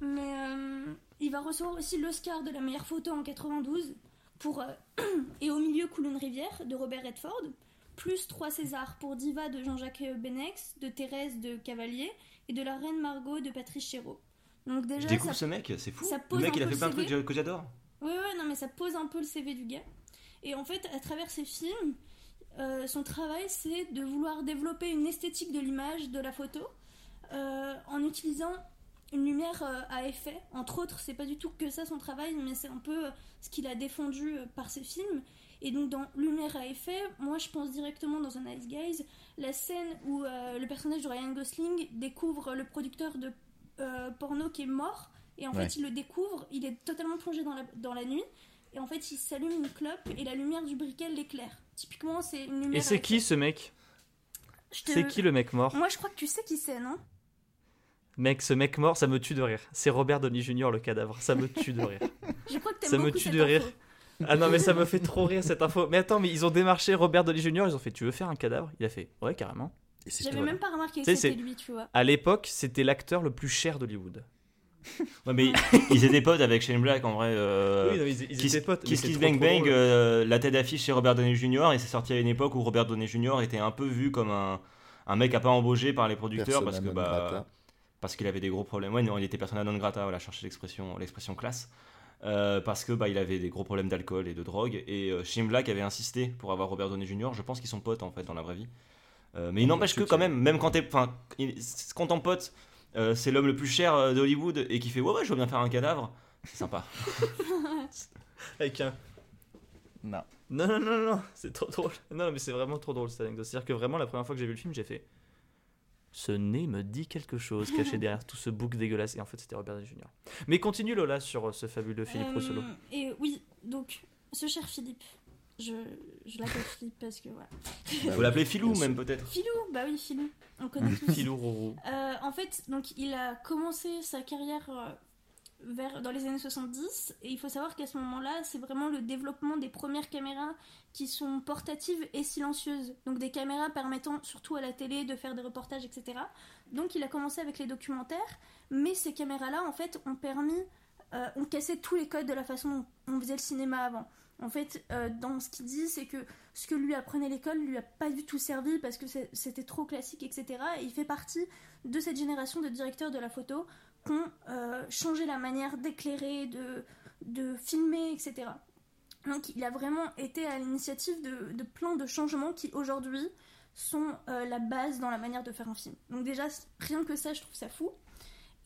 Mais euh, il va recevoir aussi l'Oscar de la meilleure photo en 92 pour euh, Et au milieu coule une rivière de Robert Redford, plus trois Césars pour Diva de Jean-Jacques Benex, de Thérèse de Cavalier et de la Reine Margot de Patrice Chéreau. Donc déjà, Je découvre ça- ce mec, c'est fou. ça Le pose mec, un il a fait le plein de trucs que j'adore. Ouais, ouais, non, mais ça pose un peu le CV du gars. Et en fait, à travers ses films, euh, son travail, c'est de vouloir développer une esthétique de l'image, de la photo, euh, en utilisant une lumière euh, à effet. Entre autres, c'est pas du tout que ça son travail, mais c'est un peu euh, ce qu'il a défendu euh, par ses films. Et donc, dans Lumière à effet, moi je pense directement dans The Nice Guys, la scène où euh, le personnage de Ryan Gosling découvre le producteur de euh, porno qui est mort. Et en Ouais. fait, il le découvre, il est totalement plongé dans la, dans la nuit. Et en fait, il s'allume une clope et la lumière du briquet l'éclaire. Typiquement, c'est une lumière. Et c'est qui ce mec? C'est qui le mec mort? Moi, je crois que tu sais qui c'est, non? Mec, ce mec mort, ça me tue de rire. C'est Robert Downey Jr. le cadavre, ça me tue de rire. Je crois que Ça me tue de rire. info. Ah non mais ça me fait trop rire cette info. Mais attends, mais ils ont démarché Robert Downey Jr. Ils ont fait, tu veux faire un cadavre? Il a fait, ouais carrément. J'avais même pas remarqué que c'était lui, tu vois. À l'époque, c'était l'acteur le plus cher d'Hollywood. Ouais, mais ils étaient potes avec Shane Black en vrai. euh, oui, non, ils, ils Kiss, étaient potes. Kiss Kiss Bang Bang, euh, la tête d'affiche chez Robert Downey Jr. et c'est sorti à une époque où Robert Downey Jr. était un peu vu comme un, un mec à pas embauché par les producteurs parce que bah grata. Parce qu'il avait des gros problèmes. Ouais, non, il était persona non grata, voilà, chercher l'expression l'expression classe. euh, parce que bah, il avait des gros problèmes d'alcool et de drogue. Et euh, Shane Black avait insisté pour avoir Robert Downey Jr. Je pense qu'ils sont potes en fait dans la vraie vie. Euh, mais il Oh, n'empêche que quand même, même quand t'es, enfin, quand ton pote euh, c'est l'homme le plus cher d'Hollywood et qui fait ouais ouais je veux bien faire un cadavre, c'est sympa. Avec un. Non. Non, non, non, non, c'est trop drôle. Non, mais c'est vraiment trop drôle cette anecdote. C'est-à-dire que vraiment, la première fois que j'ai vu le film, j'ai fait. Ce nez me dit quelque chose caché derrière tout ce bouc dégueulasse. Et en fait, c'était Robert Downey Jr. Mais continue Lola sur euh, ce fabuleux Philippe Euh, Rossolo. Et oui, donc, ce cher Philippe, je, je l'appelle Philippe parce que voilà. Il faut l'appeler Filou même peut-être. Filou, bah oui, Filou, on le connaît tous. Filou Rourou. Euh, en fait, donc il a commencé sa carrière euh, dans les années 70 et il faut savoir qu'à ce moment-là, c'est vraiment le développement des premières caméras qui sont portatives et silencieuses. Donc des caméras permettant surtout à la télé de faire des reportages, etc. Donc il a commencé avec les documentaires, mais ces caméras-là, en fait, ont permis, euh, ont cassé tous les codes de la façon dont on faisait le cinéma avant. En fait, euh, dans ce qu'il dit, c'est que ce que lui apprenait l'école lui a pas du tout servi parce que c'était trop classique, etc. Et il fait partie de cette génération de directeurs de la photo ont euh, changé la manière d'éclairer, de, de filmer, etc. Donc il a vraiment été à l'initiative de, de plein de changements qui aujourd'hui sont euh, la base dans la manière de faire un film. Donc déjà, rien que ça, je trouve ça fou.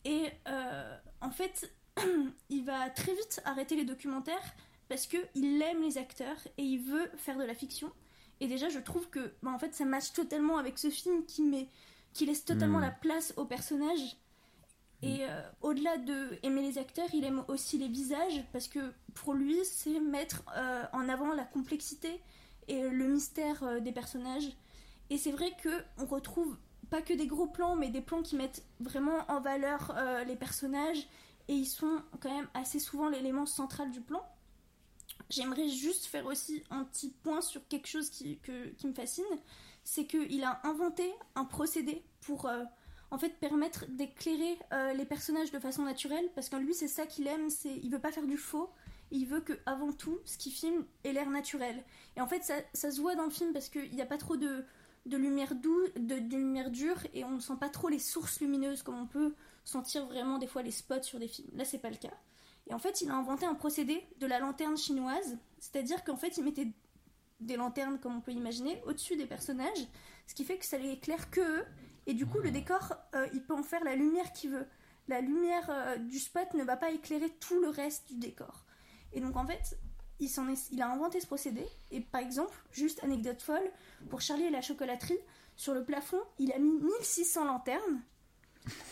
Et euh, en fait, il va très vite arrêter les documentaires parce qu'il aime les acteurs et il veut faire de la fiction. Et déjà, je trouve que bah, en fait, ça matche totalement avec ce film qui, met, qui laisse totalement Mm. la place aux personnages. Et euh, au-delà de aimer les acteurs, il aime aussi les visages parce que pour lui, c'est mettre euh, en avant la complexité et le mystère euh, des personnages. Et c'est vrai que on retrouve pas que des gros plans, mais des plans qui mettent vraiment en valeur les personnages et ils sont quand même assez souvent l'élément central du plan. J'aimerais juste faire aussi un petit point sur quelque chose qui, que- qui me fascine, c'est qu'il a inventé un procédé pour en fait permettre d'éclairer euh, les personnages de façon naturelle, parce que lui c'est ça qu'il aime, c'est il veut pas faire du faux, il veut que avant tout ce qu'il filme ait l'air naturel. Et en fait ça, ça se voit dans le film parce qu'il n'y a pas trop de, de lumière douce, de, lumière dure, et on ne sent pas trop les sources lumineuses comme on peut sentir vraiment des fois les spots sur des films. Là c'est pas le cas. Et en fait, il a inventé un procédé de la lanterne chinoise, c'est-à-dire qu'en fait, il mettait des lanternes, comme on peut imaginer, au-dessus des personnages, ce qui fait que ça les éclaire que eux, et du coup, le décor, euh, il peut en faire la lumière qu'il veut. La lumière euh, du spot ne va pas éclairer tout le reste du décor. Et donc, en fait, il, est- il a inventé ce procédé, et par exemple, juste anecdote folle, pour Charlie et la chocolaterie, sur le plafond, il a mis 1600 lanternes,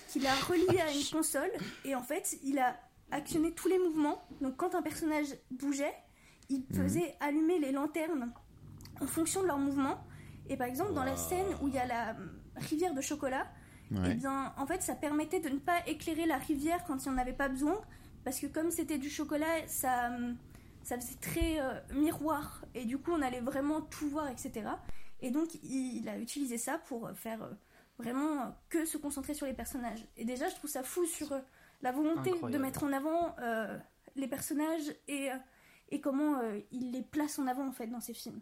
qu'il a reliées à une console, et en fait, il a actionné tous les mouvements. Donc quand un personnage bougeait, il faisait allumer les lanternes en fonction de leur mouvement. Et par exemple, dans la scène où il y a la rivière de chocolat, eh Ouais. bien, en fait, ça permettait de ne pas éclairer la rivière quand il n'y en avait pas besoin, parce que comme c'était du chocolat, ça, ça faisait très euh, miroir, et du coup, on allait vraiment tout voir, etc. Et donc, il, il a utilisé ça pour euh, faire euh, vraiment que se concentrer sur les personnages. Et déjà, je trouve ça fou sur euh, la volonté de mettre en avant euh, les personnages et, et comment euh, il les place en avant, en fait, dans ses films.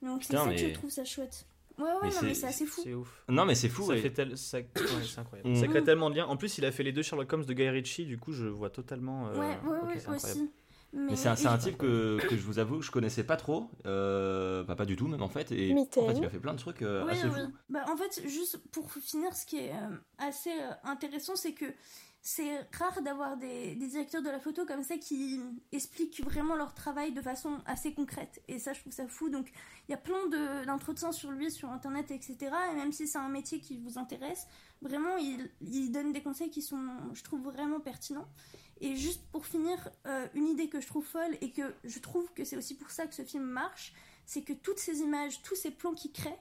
Donc, c'est ça que je trouve ça chouette. Ouais, ouais, Mais non, mais c'est- assez fou. C'est ouf. Non mais c'est fou. Ça ouais. fait tel- ça... ouais, c'est incroyable. Mm. Ça crée tellement de liens. En plus, il a fait les deux Sherlock Holmes de Guy Ritchie, du coup, je vois totalement. euh, Ouais, ouais, ok, ouais, c'est incroyable. aussi. Mais c'est un, c'est et- un type que, que je vous avoue que je connaissais pas trop, euh, bah, pas du tout même en fait, et en fait il a fait plein de trucs euh, Oui, assez oui. fous. Bah, en fait, juste pour finir, ce qui est euh, assez euh, intéressant, c'est que c'est rare d'avoir des, directeurs de la photo comme ça qui expliquent vraiment leur travail de façon assez concrète. Et ça, je trouve ça fou. Donc, il y a plein de- d'entretiens sur lui, sur Internet, etc. Et même si c'est un métier qui vous intéresse, vraiment, il, il donne des conseils qui sont, je trouve, vraiment pertinents. Et juste pour finir, euh, une idée que je trouve folle et que je trouve que c'est aussi pour ça que ce film marche, c'est que toutes ces images, tous ces plans qu'il crée,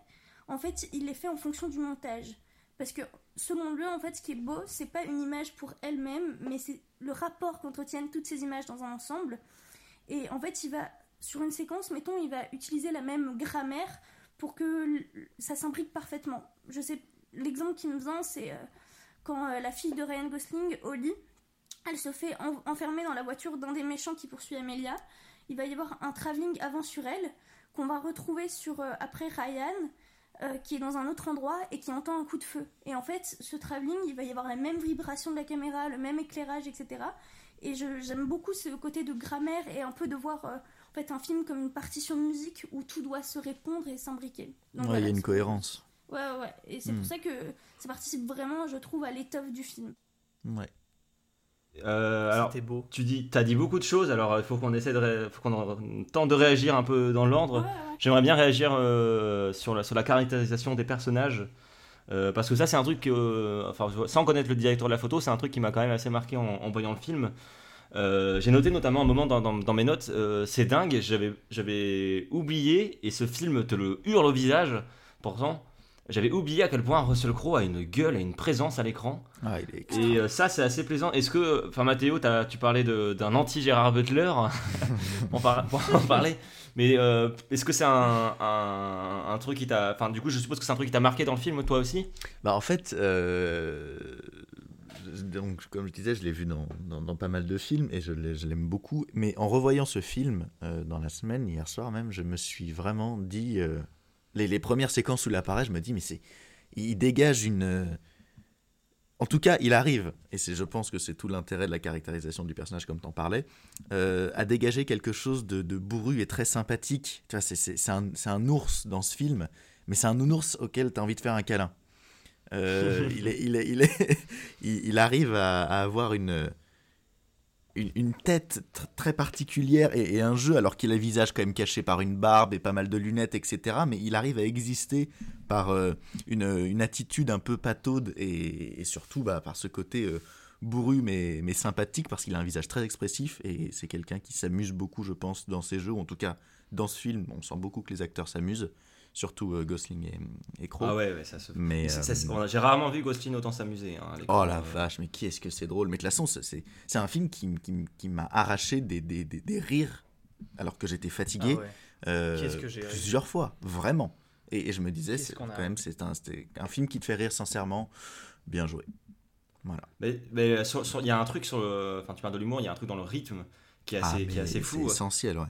en fait, il les fait en fonction du montage. Parce que selon lui, en fait, ce qui est beau, c'est pas une image pour elle-même, mais c'est le rapport qu'entretiennent toutes ces images dans un ensemble. Et en fait, il va, sur une séquence, mettons, il va utiliser la même grammaire pour que ça s'imbrique parfaitement. Je sais, l'exemple qui me vient, c'est euh, quand euh, la fille de Ryan Gosling, Holly, elle se fait en- enfermer dans la voiture d'un des méchants qui poursuit Amelia. Il va y avoir un travelling avant sur elle, qu'on va retrouver sur euh, après Ryan, euh, qui est dans un autre endroit et qui entend un coup de feu. Et en fait, ce travelling, il va y avoir la même vibration de la caméra, le même éclairage, etc. Et j'aime beaucoup ce côté de grammaire et un peu de voir euh, en fait un film comme une partition de musique où tout doit se répondre et s'imbriquer. Donc Ouais, il voilà, y a une cohérence. Ouais, ouais, ouais. Et c'est Hmm. pour ça que ça participe vraiment, je trouve, à l'étoffe du film. Ouais. Euh, alors, C'était beau. tu dis, as dit beaucoup de choses, alors il faut qu'on essaie de, ré- faut qu'on tente de réagir un peu dans l'ordre. J'aimerais bien réagir euh, sur, la, sur la caractérisation des personnages. euh, parce que ça, c'est un truc que, euh, enfin, sans connaître le directeur de la photo, c'est un truc qui m'a quand même assez marqué en, en voyant le film. Euh, J'ai noté notamment un moment dans, dans- dans mes notes, euh, c'est dingue, j'avais j'avais oublié, et ce film te le hurle au visage, pourtant, j'avais oublié à quel point Russell Crowe a une gueule, a une présence à l'écran. Ah, il est Et euh, ça, c'est assez plaisant. Est-ce que, enfin, Mathéo, tu parlais d'un anti-Gérard Butler pour, par- pour en parler, mais euh, est-ce que c'est un, un, un truc qui t'a. Enfin, du coup, je suppose que c'est un truc qui t'a marqué dans le film, toi aussi? Bah en fait, euh, donc comme je disais, je l'ai vu dans, dans, dans pas mal de films et je l'ai- je l'aime beaucoup. Mais en revoyant ce film euh, dans la semaine, hier soir même, je me suis vraiment dit, euh, les, les premières séquences où il apparaît, je me dis, mais c'est, il dégage une... euh, En tout cas, il arrive, et c'est, je pense que c'est tout l'intérêt de la caractérisation du personnage, comme t'en parlais, euh, à dégager quelque chose de, de bourru et très sympathique. Tu vois, c'est, un, un ours dans ce film, mais c'est un ours auquel tu as envie de faire un câlin. Euh, il, est, il, est, il, est- il- il arrive à, à avoir une, une, tête tr- très particulière et, un jeu, alors qu'il a le visage quand même caché par une barbe et pas mal de lunettes, etc. Mais il arrive à exister par euh, une, attitude un peu pataude et, surtout bah, par ce côté euh, bourru mais, mais sympathique, parce qu'il a un visage très expressif et c'est quelqu'un qui s'amuse beaucoup, je pense, dans ses jeux, en tout cas dans ce film. On sent beaucoup que les acteurs s'amusent, surtout euh, Gosling et, et Crowe. Ah ouais, ouais, ça se. Mais, euh, J'ai rarement vu Gosling autant s'amuser. hein. Oh la vache, mais qui est-ce que c'est drôle. Mais de toute façon, c'est- un film qui, qui, qui m'a arraché des, des, des, des rires alors que j'étais fatigué Ah ouais. euh, que plusieurs fois, vraiment. Et, et je me disais, c'est quand même, c'est un, c'était un film qui te fait rire sincèrement. Bien joué. Voilà. Mais il y a un truc sur le. Enfin, tu parles de l'humour, il y a un truc dans le rythme qui est Ah, assez, qui est assez fou. C'est essentiel, ouais.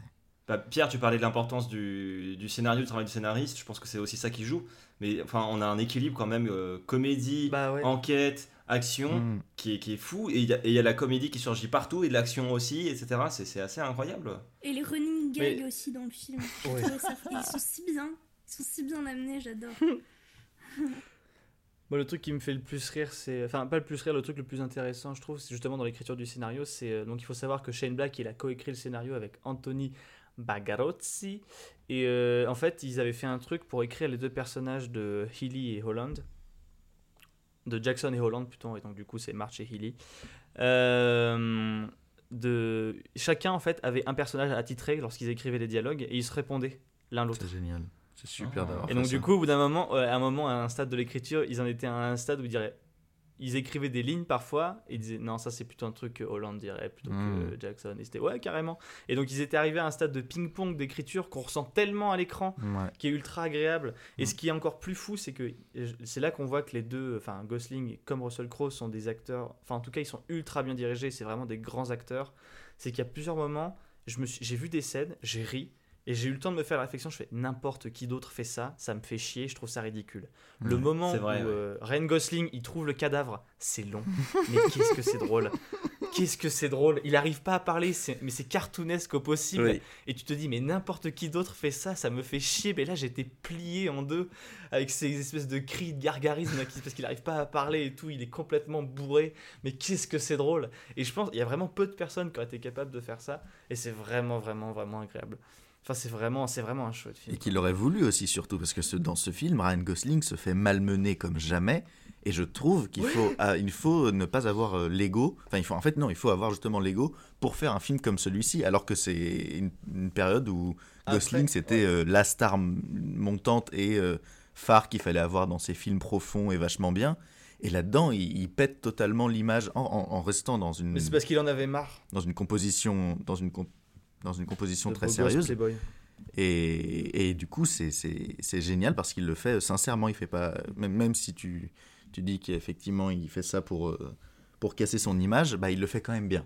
Bah, Pierre, tu parlais de l'importance du, du scénario, du travail du scénariste. Je pense que c'est aussi ça qui joue. Mais enfin, on a un équilibre quand même euh, comédie, enquête, action Mm. qui, est, qui est fou. Et il y, a- y la comédie qui surgit partout et de l'action aussi, etc. C'est c'est assez incroyable. Et les running gags Mais- aussi dans le film. Ouais. Ils sont si bien. Ils sont si bien amenés, j'adore. Le truc qui me fait le plus rire, c'est. Enfin, pas le plus rire, le truc le plus intéressant, je trouve, c'est justement dans l'écriture du scénario. C'est euh, Donc, il faut savoir que Shane Black, il a coécrit le scénario avec Anthony Bagarozzi. Et euh, en fait, ils avaient fait un truc pour écrire les deux personnages de Healy et Holland. De Jackson et Holland, plutôt. Et donc, du coup, c'est March et Healy. Euh, de... Chacun, en fait, avait un personnage attitré lorsqu'ils écrivaient les dialogues et ils se répondaient l'un l'autre. C'est génial. C'est super d'avoir Et fait donc ça. du coup, au bout d'un moment, euh, à un moment, à un stade de l'écriture, ils en étaient à un stade où ils diraient, ils écrivaient des lignes parfois et ils disaient non, ça c'est plutôt un truc que Holland dirait plutôt que Jackson. Et c'était ouais carrément. Et donc ils étaient arrivés à un stade de ping-pong d'écriture qu'on ressent tellement à l'écran, Ouais. qui est ultra agréable. Et ce qui est encore plus fou, c'est que c'est là qu'on voit que les deux, enfin Gosling comme Russell Crowe sont des acteurs, enfin en tout cas ils sont ultra bien dirigés. C'est vraiment des grands acteurs. C'est qu'il y a plusieurs moments, je me j'ai vu des scènes, j'ai ri. Et j'ai eu le temps de me faire la réflexion, je fais n'importe qui d'autre fait ça, ça me fait chier, je trouve ça ridicule. Le moment vrai, où euh, Ryan Gosling il trouve le cadavre, c'est long. mais qu'est-ce que c'est drôle Qu'est-ce que c'est drôle Il arrive pas à parler, mais c'est cartoonesque au possible. Oui. Et tu te dis, mais n'importe qui d'autre fait ça, ça me fait chier. Mais là, j'étais plié en deux avec ces espèces de cris de gargarisme parce qu'il arrive pas à parler et tout. Il est complètement bourré. Mais qu'est-ce que c'est drôle Et je pense, il y a vraiment peu de personnes qui auraient été capables de faire ça. Et c'est vraiment, vraiment, vraiment agréable. Enfin, c'est vraiment, c'est vraiment un chouette film. Et qu'il aurait voulu aussi, surtout, parce que ce- dans ce film, Ryan Gosling se fait malmener comme jamais. Et je trouve qu'il faut, ah, il faut ne pas avoir euh, l'ego. Enfin, il faut, en fait, non, il faut avoir justement l'ego pour faire un film comme celui-ci. Alors que c'est une, une période où Après, Gosling, c'était euh, la star montante et euh, phare qu'il fallait avoir dans ses films profonds et vachement bien. Et là-dedans, il, il pète totalement l'image en, en- en restant dans une, Mais c'est parce qu'il en avait marre. dans une composition, dans une, dans une composition De très sérieuse. playboy. Et, et du coup, c'est- c'est c'est génial parce qu'il le fait euh, sincèrement. Il fait pas, même, même si tu, tu dis qu'effectivement il fait ça pour, euh, pour casser son image, bah, il le fait quand même bien.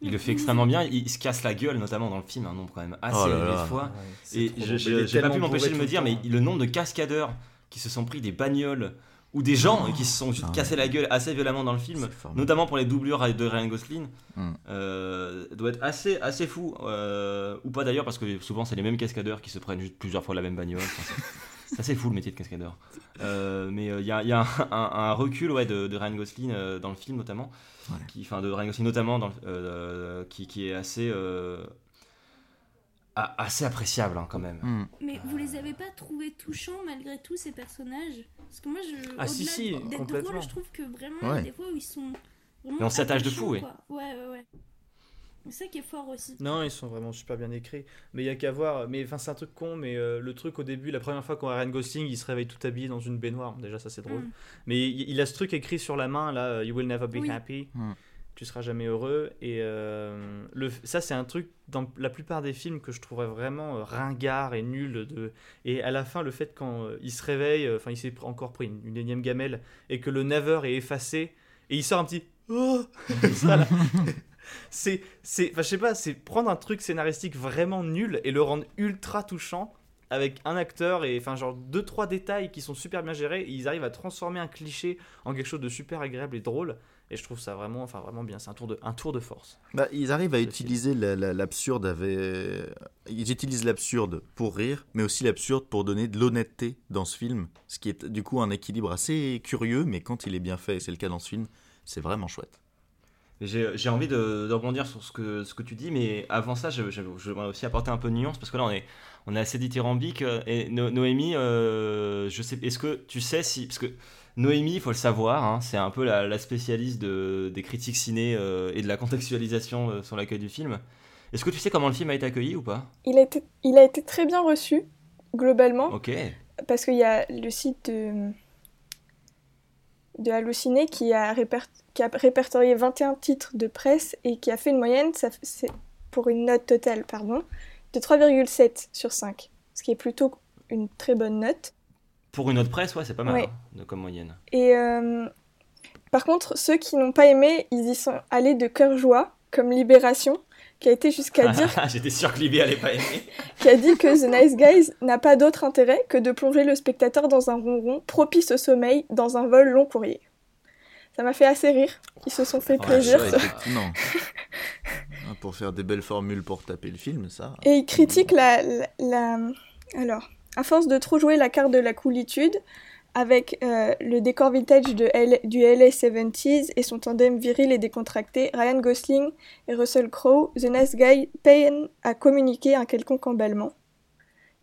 Il le fait extrêmement bien. Il se casse la gueule, notamment dans le film, un nombre quand même assez Oh là là. fois. Ouais, Et j'ai pas pu m'empêcher de me dire, mais temps. le nombre de cascadeurs qui se sont pris des bagnoles ou des gens qui se sont juste cassés la gueule assez violemment dans le film, notamment pour les doublures de Ryan Gosling, Mm. euh, doit être assez, assez fou. euh, ou pas d'ailleurs, parce que souvent c'est les mêmes cascadeurs qui se prennent juste plusieurs fois la même bagnole. Enfin, c'est- assez fou le métier de cascadeur. Euh, mais il y a, y a un, un- un recul ouais, de, de Ryan Gosling dans le film notamment, qui, enfin de Ryan Gosling notamment, dans, le- qui, qui est assez, assez appréciable hein, quand même. Mm. Mais vous les avez pas trouvés touchants malgré tout ces personnages? Parce que moi, je, Ah, si, au-delà si, d'être complètement. drôle, je trouve que vraiment, Ouais. il y a des fois où ils sont vraiment Et on s'attache de fou, quoi. Ouais, ouais, ouais. C'est ça qui est fort aussi. Non, ils sont vraiment super bien écrits. Mais il y a qu'à voir. Mais enfin, c'est un truc con. Mais euh, le truc au début, la première fois qu'on a Ryan Gosling, il se réveille tout habillé dans une baignoire. Déjà, ça c'est drôle. Mm. Mais il, il a ce truc écrit sur la main là. euh, You will never be Oui. happy. Mm. Tu seras jamais heureux. Et euh, le, ça, c'est un truc dans la plupart des films que je trouverais vraiment euh, ringard et nul. De, et à la fin, le fait quand euh, il se réveille, enfin, il s'est encore pris une, énième gamelle et que le never est effacé et il sort un petit. Oh c'est c'est je sais pas c'est prendre un truc scénaristique vraiment nul et le rendre ultra touchant avec un acteur et enfin genre deux trois détails qui sont super bien gérés et ils arrivent à transformer un cliché en quelque chose de super agréable et drôle et je trouve ça vraiment enfin vraiment bien c'est un tour de un tour de force Bah, ils arrivent à utiliser la- la- l'absurde avec... Ils utilisent l'absurde pour rire, mais aussi l'absurde pour donner de l'honnêteté dans ce film, ce qui est du coup un équilibre assez curieux, mais quand il est bien fait, et c'est le cas dans ce film, c'est vraiment chouette. Et J'ai j'ai envie de, de rebondir sur ce que, ce que tu dis, mais avant ça, je, je, je voudrais aussi apporter un peu de nuance, parce que là, on est, on est assez dithyrambique. euh, Et No- Noémie, euh, je sais, est-ce que tu sais si. Parce que Noémie, il faut le savoir, hein, c'est un peu la, la spécialiste de, des critiques ciné euh, et de la contextualisation euh, sur l'accueil du film. Est-ce que tu sais comment le film a été accueilli ou pas? Il a été, il a été très bien reçu, globalement. Ok. Parce qu'il y a le site de, de Allociné qui a, réper- qui a répertorié 21 titres de presse et qui a fait une moyenne, ça, pour une note totale, pardon, de 3,7 sur 5. Ce qui est plutôt une très bonne note. Pour une autre presse, ouais, c'est pas mal Ouais. hein, de- comme moyenne. Et euh, par contre, ceux qui n'ont pas aimé, ils y sont allés de cœur joie, comme Libération, qui a été jusqu'à dire J'étais sûr que Libé allait pas aimer. qui a dit que The Nice Guys n'a pas d'autre intérêt que de plonger le spectateur dans un ronron propice au sommeil dans un vol long courrier. Ça m'a fait assez rire. Ils se sont fait Ouais, plaisir. ça. Hein, pour faire des belles formules pour taper le film, ça. Et ils critiquent la, la, la- Alors, à force de trop jouer la carte de la coolitude, avec euh, le décor vintage du LA 70s et son tandem viril et décontracté, Ryan Gosling et Russell Crowe, The Nice Guy peinent à communiquer un quelconque emballement.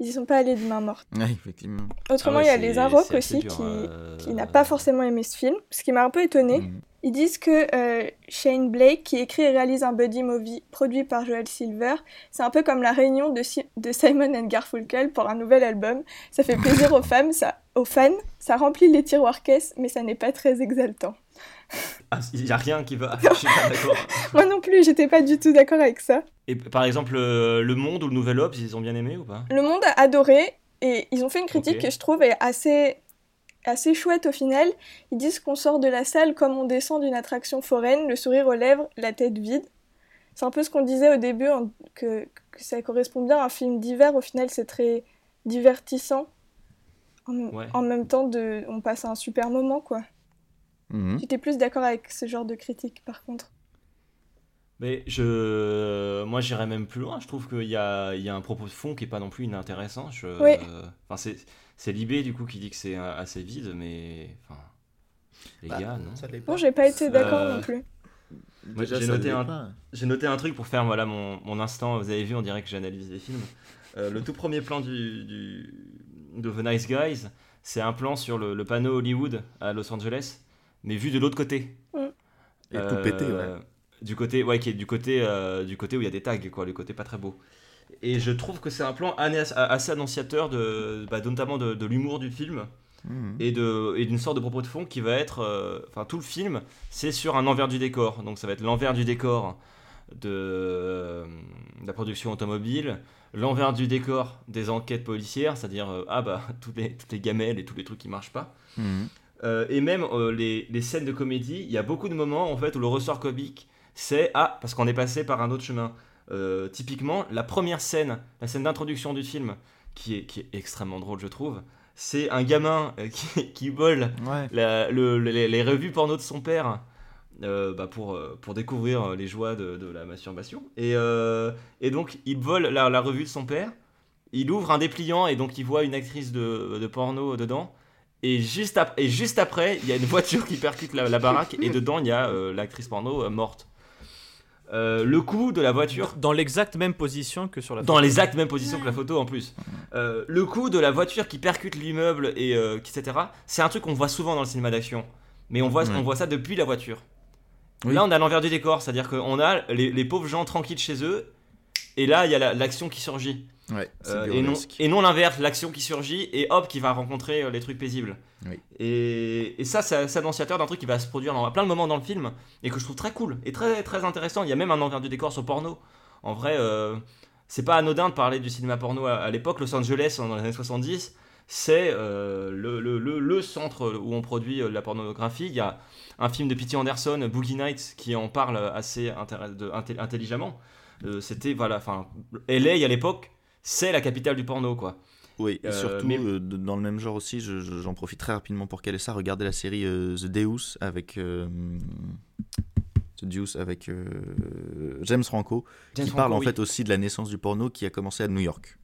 Ils y sont pas allés de main morte. Ouais, effectivement. Autrement, Ah ouais, il y a les Inrocks aussi dur, qui, euh, qui n'a pas forcément aimé ce film, ce qui m'a un peu étonné. Mm. Ils disent que euh, Shane Blake, qui écrit et réalise un buddy movie produit par Joel Silver, c'est un peu comme la réunion de, Si- de Simon and Garfunkel pour un nouvel album. Ça fait plaisir aux femmes, ça, aux fans, ça remplit les tiroirs caisses, mais ça n'est pas très exaltant. Ah, Il y a rien qui va. Je suis pas d'accord. Moi non plus, j'étais pas du tout d'accord avec ça. Et par exemple, euh, Le Monde ou le Nouvel Obs, ils ont bien aimé ou pas? Le monde a adoré et ils ont fait une critique que je trouve est assez, assez chouette au final. Ils disent qu'on sort de la salle comme on descend d'une attraction foraine, le sourire aux lèvres, la tête vide. C'est un peu ce qu'on disait au début, hein, que, que ça correspond bien à un film d'hiver. Au final, c'est très divertissant. En, Ouais. en même temps, de, on passe un super moment, quoi. Mhm. J'étais plus d'accord avec ce genre de critique, par contre. Mais je, moi, j'irais même plus loin. Je trouve qu'il y a, il y a un propos de fond qui est pas non plus inintéressant. Je... Oui. Enfin, c'est, c'est Libé du coup qui dit que c'est euh, assez vide, mais enfin, les Bah, gars, non. ça j'ai pas été d'accord Euh, non plus. Moi, Déjà, j'ai noté un, noté un truc pour faire voilà mon, mon instant. Vous avez vu, on dirait que j'analyse des films. Euh, le tout premier plan du, du- de The Nice Guys, c'est un plan sur le, le panneau Hollywood à Los Angeles, mais vu de l'autre côté. Et tout pété, ouais. Du côté, ouais, qui est du côté, euh, du côté où il y a des tags, quoi, le côté pas très beau. Et je trouve que c'est un plan assez annonciateur de, bah, notamment de, de l'humour du film Mhm. et d'une sorte de propos de fond qui va être euh, enfin tout le film c'est sur un envers du décor donc ça va être l'envers du décor de, euh, de la production automobile l'envers du décor des enquêtes policières c'est-à-dire euh, ah bah toutes les toutes les gamelles et tous les trucs qui marchent pas Mhm. Euh, et même euh, les, les scènes de comédie il y a beaucoup de moments en fait où le ressort comique c'est ah parce qu'on est passé par un autre chemin Euh, typiquement la première scène la scène d'introduction du film qui est, qui est extrêmement drôle je trouve c'est un gamin qui, qui vole Ouais. la- le- les, les revues porno de son père bah, pour, pour découvrir les joies de, de la masturbation. Et, et donc, il vole la, la revue de son père, il ouvre un dépliant et donc il voit une actrice de, de porno dedans. Et juste, ap- et juste après, il y a une voiture qui percute la, la baraque et dedans, il y a euh, l'actrice porno euh, morte. Euh, le coup de la voiture Dans l'exacte même position que sur la dans photo. les actes même position que la photo en plus. Euh, le coup de la voiture qui percute l'immeuble et euh, etc. C'est un truc qu'on voit souvent dans le cinéma d'action, mais on voit Ouais. on voit ça depuis la voiture. Oui. Là on a l'envers du décor, c'est-à-dire qu'on a les, les pauvres gens tranquilles chez eux et là il y a la- l'action qui surgit. Ouais, Euh, et non, burlesque. et non l'inverse, l'action qui surgit et hop qui va rencontrer euh, les trucs paisibles. Oui. Et, et ça, c'est annonciateur d'un truc qui va se produire dans à plein de moments dans le film et que je trouve très cool et très très intéressant. Il y a même un envers du décor sur porno. En vrai, euh, c'est pas anodin de parler du cinéma porno à, à l'époque. Los Angeles, dans les années 70, c'est euh, le, le- le- le centre où on produit la pornographie. Il y a un film de P.T. Anderson, Boogie Nights, qui en parle assez de- intelligemment. C'était, voilà, enfin, LA à l'époque, c'est la capitale du porno, quoi. Oui, et Euh, surtout, mais- euh, dans le même genre aussi, je- je- j'en profite très rapidement pour caler ça. Regardez la série euh, The Deus avec. Deus avec euh, James Franco, James qui parle en oui. fait aussi de la naissance du porno qui a commencé à New York.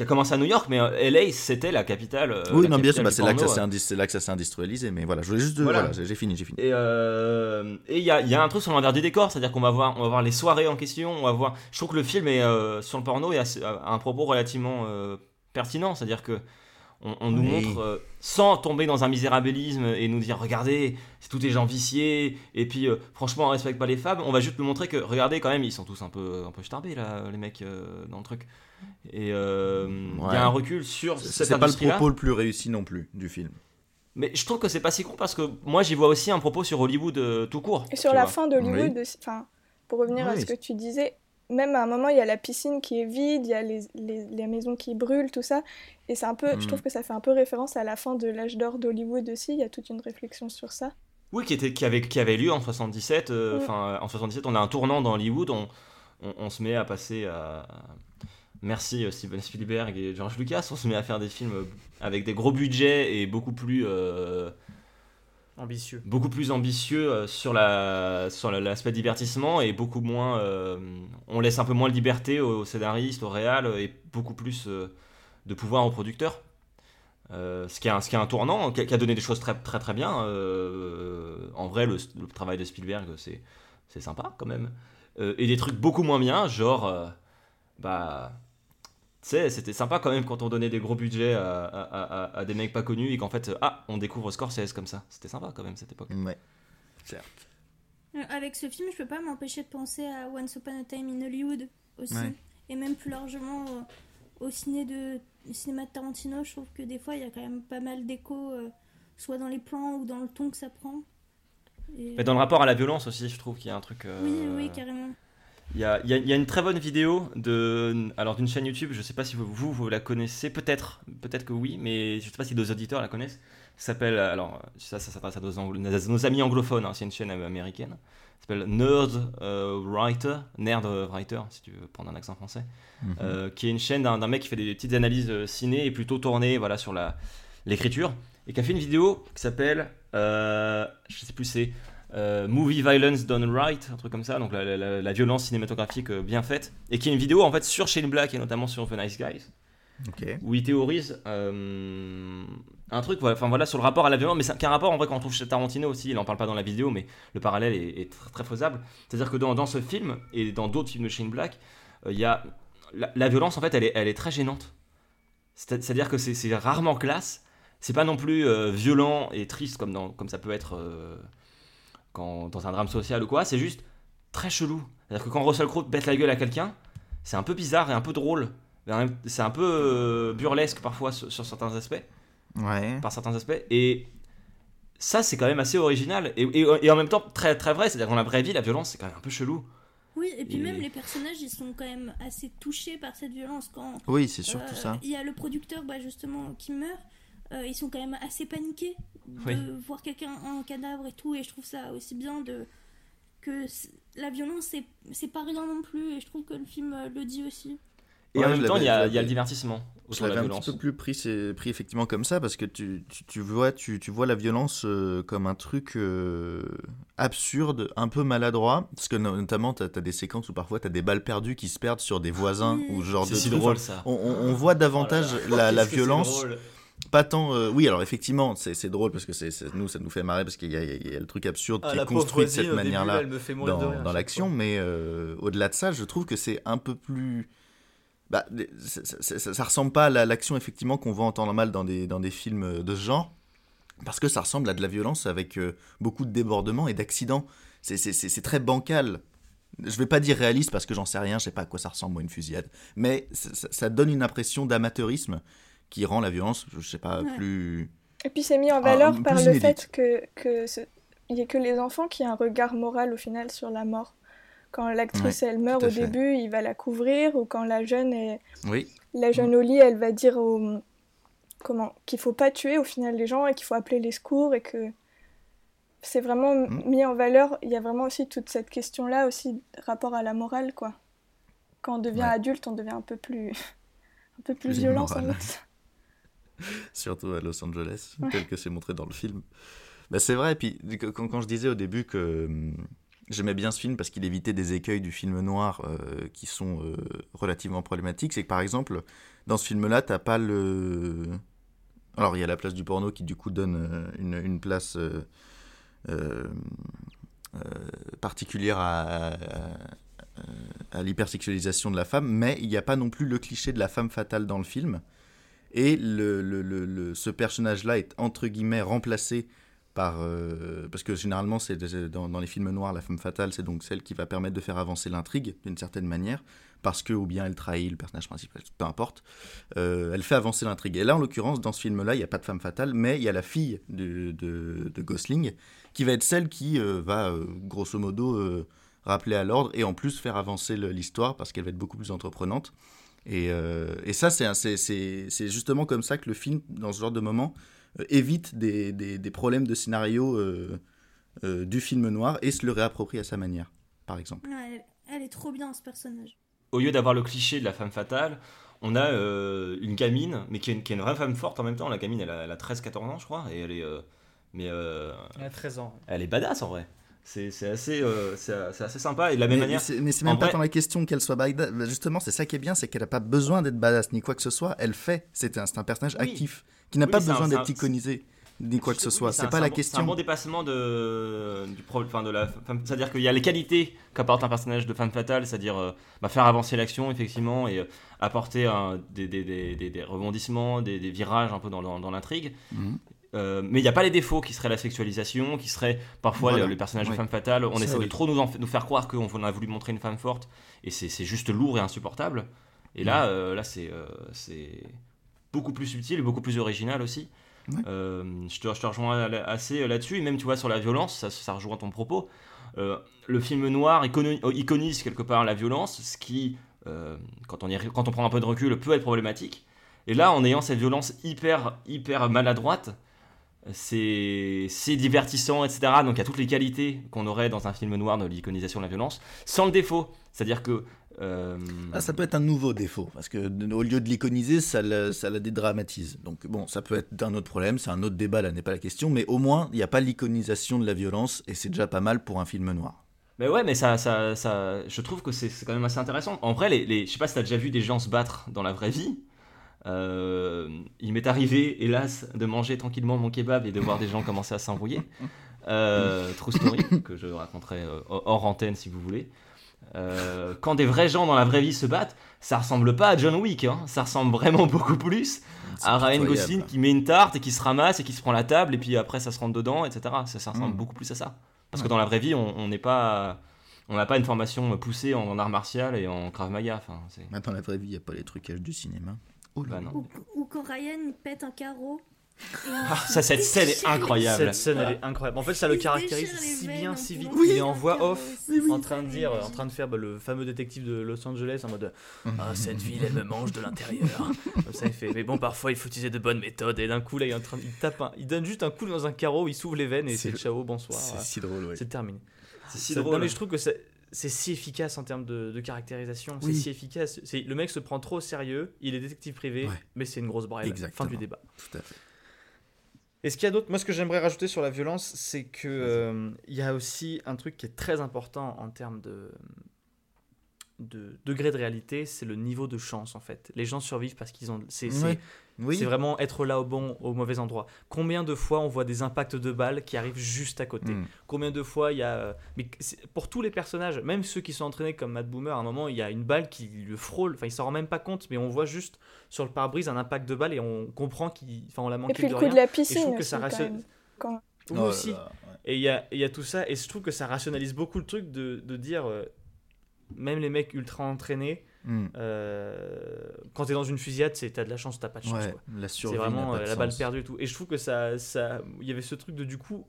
Qui a commencé à New York, mais euh, LA, c'était la capitale. euh, oui, la non, bien sûr, bah, c'est là, que ça s'est indus- c'est là que ça s'est industrialisé, mais voilà, je voulais juste. Voilà. Voilà, j'ai fini, j'ai fini. Et euh, et il y a, il y a un truc sur l'envers du décor, c'est-à-dire qu'on va voir, on va voir les soirées en question, on va voir. Je trouve que le film est euh, sur le porno et a, a un propos relativement euh, pertinent, c'est-à-dire que on, on nous Oui. montre sans tomber dans un misérabilisme et nous dire regardez, c'est tous des gens viciés et puis franchement on respecte pas les femmes. On va juste nous montrer que regardez quand même ils sont tous un peu un peu starbés là les mecs dans le truc. Et euh, il Ouais. y a un recul sur C'est cette c'est pas le propos le plus réussi non plus du film. Mais je trouve que c'est pas si con parce que moi j'y vois aussi un propos sur Hollywood euh, tout court. Et sur la vois. fin d'Hollywood, aussi- enfin, pour revenir à Oui. ce que tu disais, même à un moment, il y a la piscine qui est vide, il y a les, les, les maisons qui brûlent, tout ça. Et c'est un peu, Mm. je trouve que ça fait un peu référence à la fin de l'âge d'or d'Hollywood aussi. Il y a toute une réflexion sur ça. Oui, qui, était, qui, avait, qui avait lieu en 77. euh, Mm. Enfin, en 77, on a un tournant dans Hollywood. On, on, on se met à passer à. Merci euh, Steven Spielberg et George Lucas. On se met à faire des films avec des gros budgets et beaucoup plus. euh, Ambitieux. beaucoup plus ambitieux euh, sur la sur la- l'aspect divertissement et beaucoup moins euh, on laisse un peu moins de liberté aux scénaristes aux réals et beaucoup plus euh, de pouvoir aux producteurs ce qui est un, ce qui est un tournant qui a, donné des choses très très très bien en vrai le, le travail de Spielberg c'est c'est sympa quand même et des trucs beaucoup moins bien genre bah tu sais, c'était sympa quand même quand on donnait des gros budgets à, à- à- à des mecs pas connus et qu'en fait, euh, ah, on découvre Scorsese comme ça. C'était sympa quand même cette époque. Ouais, certes. Euh, Avec ce film, je peux pas m'empêcher de penser à Once Upon a Time in Hollywood aussi. Ouais. Et même plus largement euh, au ciné de, au cinéma de Tarantino, je trouve que des fois il y a quand même pas mal d'écho, euh, soit dans les plans ou dans le ton que ça prend. Et- Mais dans le rapport à la violence aussi, je trouve qu'il y a un truc. euh, Oui, oui, carrément. Il y a, il y a- il y a une très bonne vidéo de, alors d'une chaîne YouTube. Je sais pas si vous, vous, vous la connaissez, peut-être, peut-être que oui, mais je sais pas si nos auditeurs la connaissent. Ça s'appelle, alors ça, ça s'adresse à nos, amis anglophones. hein, c'est une chaîne américaine. Ça s'appelle Nerd euh, Writer, Nerd Writer, si tu veux prendre un accent français. Mhm. Euh, qui est une chaîne d'un mec qui fait des petites analyses euh, ciné et plutôt tournées voilà, sur la- l'écriture. Et qui a fait une vidéo qui s'appelle, euh, je sais plus, c'est euh, Movie Violence Done Right, un truc comme ça, donc la, la- la- la violence cinématographique euh, bien faite. Et qui est une vidéo en fait sur Shane Black et notamment sur The Nice Guys où il théorise euh, un truc, voilà, enfin voilà, sur le rapport à la violence, mais c'est un rapport en vrai qu'on trouve chez Tarantino aussi, il en parle pas dans la vidéo, mais le parallèle est, est très, très faisable. C'est-à-dire que dans, dans ce film et dans d'autres films de Shane Black, euh, il y a la, la violence en fait, elle est, elle est très gênante. C'est- C'est-à-dire que c'est rarement classe, c'est pas non plus euh, violent et triste comme, dans, comme ça peut être quand, dans un drame social ou quoi, c'est juste très chelou. C'est-à-dire que quand Russell Crowe pète la gueule à quelqu'un, c'est un peu bizarre et un peu drôle. C'est un peu euh, burlesque parfois sur, sur certains aspects, Ouais. par certains aspects. Et ça, c'est quand même assez original. Et, et- et en même temps, très, très vrai. C'est-à-dire dans la vraie vie, la violence, c'est quand même un peu chelou. Oui, et puis Et- même les personnages, ils sont quand même assez touchés par cette violence. Quand Oui, c'est surtout euh, ça. il y a le producteur, bah, justement, qui meurt, euh, ils sont quand même assez paniqués de Oui. voir quelqu'un en cadavre et tout. Et je trouve ça aussi bien de que la violence, c'est c'est pas rien non plus. Et je trouve que le film euh, le dit aussi. Et Ouais, en même temps, il y, a, je il y a le divertissement Je l'avais un petit peu plus pris, c'est- pris effectivement comme ça parce que tu, tu, tu vois, tu, tu vois la violence euh, comme un truc euh, absurde, un peu maladroit. Parce que no- notamment, tu as, des séquences où parfois tu as des balles perdues qui se perdent sur des voisins Oui. ou genre C'est si drôle, ça. On, on- on voit davantage Oh là là. la, la violence. Pas tant. euh, oui, alors effectivement, c'est drôle parce que c'est nous, ça nous fait marrer parce qu'il y, a- il y a le truc absurde Ah, qui est construit de cette manière-là dans, dans l'action. Mais euh, au-delà de ça, je trouve que c'est un peu plus. Bah, ça, ça- ça- ça ressemble pas à la- l'action effectivement qu'on voit en temps normal dans des, dans des films de ce genre. Parce que ça ressemble à de la violence avec euh, beaucoup de débordements et d'accidents. C'est- très bancal. Je vais pas dire réaliste parce que j'en sais rien, je sais pas à quoi ça ressemble, moi, une fusillade. Mais ça donne une impression d'amateurisme qui rend la violence, je sais pas, Ouais. plus. Et puis c'est mis en Ah, valeur par le inédite. fait que que ce- il y a que les enfants qui ont un regard moral au final sur la mort. Quand l'actrice Ouais, elle meurt au fait. début, il va la couvrir ou quand la jeune est Oui, la jeune au lit, elle va dire au comment qu'il faut pas tuer au final les gens et qu'il faut appeler les secours et que c'est vraiment Mm. mis en valeur. Il y a vraiment aussi toute cette question là aussi rapport à la morale quoi. Quand on devient Ouais. adulte, on devient un peu plus un peu plus, violent sans doute. surtout à Los Angeles, Ouais. tel que c'est montré dans le film. Bah, c'est vrai, puis que- quand, quand je disais au début que hum, j'aimais bien ce film parce qu'il évitait des écueils du film noir euh, qui sont euh, relativement problématiques, c'est que par exemple, dans ce film-là, t'as pas le. Alors, il y a la place du porno qui, du coup, donne euh, une, une place euh, particulière à, à, à l'hypersexualisation de la femme, mais il n'y a pas non plus le cliché de la femme fatale dans le film. Et le, le- le- ce personnage-là est entre guillemets remplacé par. euh, parce que généralement, c'est dans, les films noirs, la femme fatale, c'est donc celle qui va permettre de faire avancer l'intrigue d'une certaine manière. Parce que, ou bien elle trahit le personnage principal, peu importe. Euh, elle fait avancer l'intrigue. Et là, en l'occurrence, dans ce film-là, il n'y a pas de femme fatale, mais il y a la fille de, de, Gosling qui va être celle qui euh, va, grosso modo, rappeler à l'ordre et en plus faire avancer l'histoire parce qu'elle va être beaucoup plus entreprenante. Et, euh, et ça, c'est un- c'est- c'est c'est justement comme ça que le film, dans ce genre de moment, euh, évite des, des- des problèmes de scénario euh, euh, du film noir et se le réapproprie à sa manière, par exemple. Ouais, elle, elle est trop bien ce personnage. Au lieu d'avoir le cliché de la femme fatale, on a euh, une gamine, mais qui est, une, qui est une vraie femme forte en même temps. La gamine, elle a, elle a 13-14 ans, je crois, et elle est. euh, mais euh, Elle a 13 ans. elle est badass en vrai. C'est c'est assez, euh, c'est c'est assez sympa. Et de la même mais, manière. mais c'est- mais c'est en même pas vrai- tant la question qu'elle soit badass. Justement, c'est ça qui est bien, c'est qu'elle n'a pas besoin d'être badass ni quoi que ce soit. Elle fait. C'est un, personnage Oui. actif qui n'a Oui, pas besoin d'être iconisé ni quoi que ce soit. c'est pas la bon- C'est un question. bon dépassement de, du pro- enfin de la. C'est-à-dire qu'il y a les qualités qu'apporte un personnage de femme fatale, c'est-à-dire euh, bah, faire avancer l'action, effectivement, et euh, apporter des, des- des- des- rebondissements, des, virages un peu dans, dans- dans l'intrigue. Mhm. Euh, mais il n'y a pas les défauts qui seraient la sexualisation, qui serait parfois Voilà. le, le personnage Ouais. de femme fatale. On Ça, essaie de trop nous, en- nous faire croire qu'on on a voulu montrer une femme forte, et c'est juste lourd et insupportable. Et là, euh, là c'est euh, beaucoup plus subtil et beaucoup plus original aussi. Ouais. Euh, je, te, je te rejoins assez là-dessus, et même tu vois sur la violence, ça, ça rejoint ton propos. Le film noir iconise quelque part la violence, ce qui, quand, on y, quand on prend un peu de recul, peut être problématique. Et là, en ayant cette violence hyper, hyper maladroite, c'est divertissant, etc. Donc il y a toutes les qualités qu'on aurait dans un film noir de l'iconisation de la violence, sans le défaut. C'est-à-dire que... euh, Ah, ça peut être un nouveau défaut, parce que au lieu de l'iconiser, ça la, ça la dédramatise. Donc bon, ça peut être un autre problème, c'est un autre débat, là n'est pas la question, mais au moins, il n'y a pas l'iconisation de la violence, et c'est déjà pas mal pour un film noir. Mais ouais, mais ça, ça, ça, je trouve que c'est c'est quand même assez intéressant. En vrai, les, les, je sais pas si t'as déjà vu des gens se battre dans la vraie vie. Euh, il m'est arrivé, hélas, de manger tranquillement mon kebab et de voir des gens commencer à s'embrouiller. Euh, true story, que je raconterai euh, hors antenne si vous voulez. Euh, quand des vrais gens dans la vraie vie se battent, ça ressemble pas à John Wick, hein. ça ressemble vraiment beaucoup plus à Ryan. Gosling qui met une tarte et qui se ramasse et qui se prend la table et puis après ça se rentre dedans, etc. Ça, ça ressemble Mm. beaucoup plus à ça. Parce que dans la vraie vie, on on n'est pas, on n'a pas une formation poussée en, art martial et en krav maga. Enfin, dans la vraie vie, il n'y a pas les trucages du cinéma. Oh là bah non. Ou, ou quand Ryan il pète un carreau. Ah, ça, cette scène est incroyable. Cette scène, elle est incroyable. En fait, ça le caractérise si bien, en si vite. tuer Il est en voix off, en train de dire, en train de faire bah, le fameux détective de Los Angeles en mode Ah, cette ville, elle me mange de l'intérieur. Comme ça, il fait Mais bon, parfois, il faut utiliser de bonnes méthodes. Et d'un coup, là, il est en train de- il tape un- il donne juste un coup dans un carreau, il s'ouvre les veines et C'est- ciao, bonsoir. C'est si drôle, ouais. C'est terminé. C'est si drôle. Non, mais je trouve que c'est- c'est si efficace en termes de, de caractérisation, Oui. c'est si efficace. C'est le mec se prend trop au sérieux, il est détective privé, Ouais. mais c'est une grosse braille. Fin du débat. Tout à fait. Est-ce qu'il y a d'autres? Moi, ce que j'aimerais rajouter sur la violence, c'est que euh, il y a aussi un truc qui est très important en termes de de degré de réalité, c'est le niveau de chance en fait. Les gens survivent parce qu'ils ont. C'est. Oui. vraiment être là au bon, au mauvais endroit. Combien de fois on voit des impacts de balles qui arrivent juste à côté? Mm. Combien de fois il y a. euh, Mais c'est- pour tous les personnages, même ceux qui sont entraînés comme Matt Boomer, à un moment il y a une balle qui le frôle. Enfin, il s'en rend même pas compte, mais on voit juste sur le pare-brise un impact de balle et on comprend qu'il. Enfin, on l'a manqué Et puis de le coup rien. de la Et je piscine trouve que aussi, ça quand Oh aussi. là, ouais. Et il y a, il y a tout ça, et je trouve que ça rationalise beaucoup le truc de, de dire, euh, même les mecs ultra entraînés, Mm. euh, quand t'es dans une fusillade, c'est t'as de la chance, t'as pas de chance. Ouais, quoi. la C'est vraiment euh, la balle perdue et tout. Et je trouve que ça, ça, il y avait ce truc de du coup,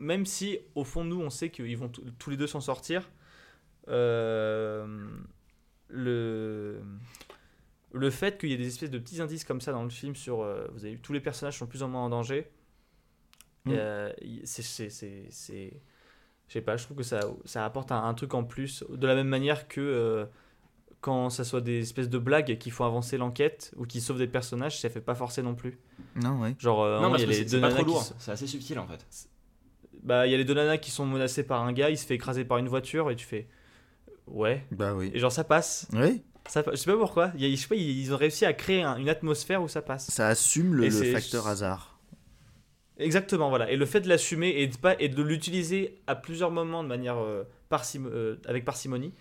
même si au fond de nous on sait qu'ils vont tous les deux s'en sortir, euh, le le fait qu'il y ait des espèces de petits indices comme ça dans le film sur, euh, vous avez vu, tous les personnages sont plus ou moins en danger. Mm. euh, c'est- je sais pas, je trouve que ça, ça apporte un, un truc en plus, de la même manière que euh, quand ça soit des espèces de blagues qui font avancer l'enquête ou qui sauvent des personnages, ça fait pas forcer non plus. Non, ouais. Genre, euh, Non, il parce y a que les c'est pas nanas trop qui lourd. sont- C'est assez subtil en fait. Bah, il y a les deux nanas qui sont menacées par un gars, il se fait écraser par une voiture et tu fais. Ouais. Bah oui. Et genre, ça passe. Oui. Ça, je sais pas pourquoi. Il y a- je sais pas, ils ont réussi à créer un- une atmosphère où ça passe. Ça assume le, facteur hasard. Exactement, voilà. Et le fait de l'assumer et de, pas, et de l'utiliser à plusieurs moments de manière euh, euh, avec parcimonie,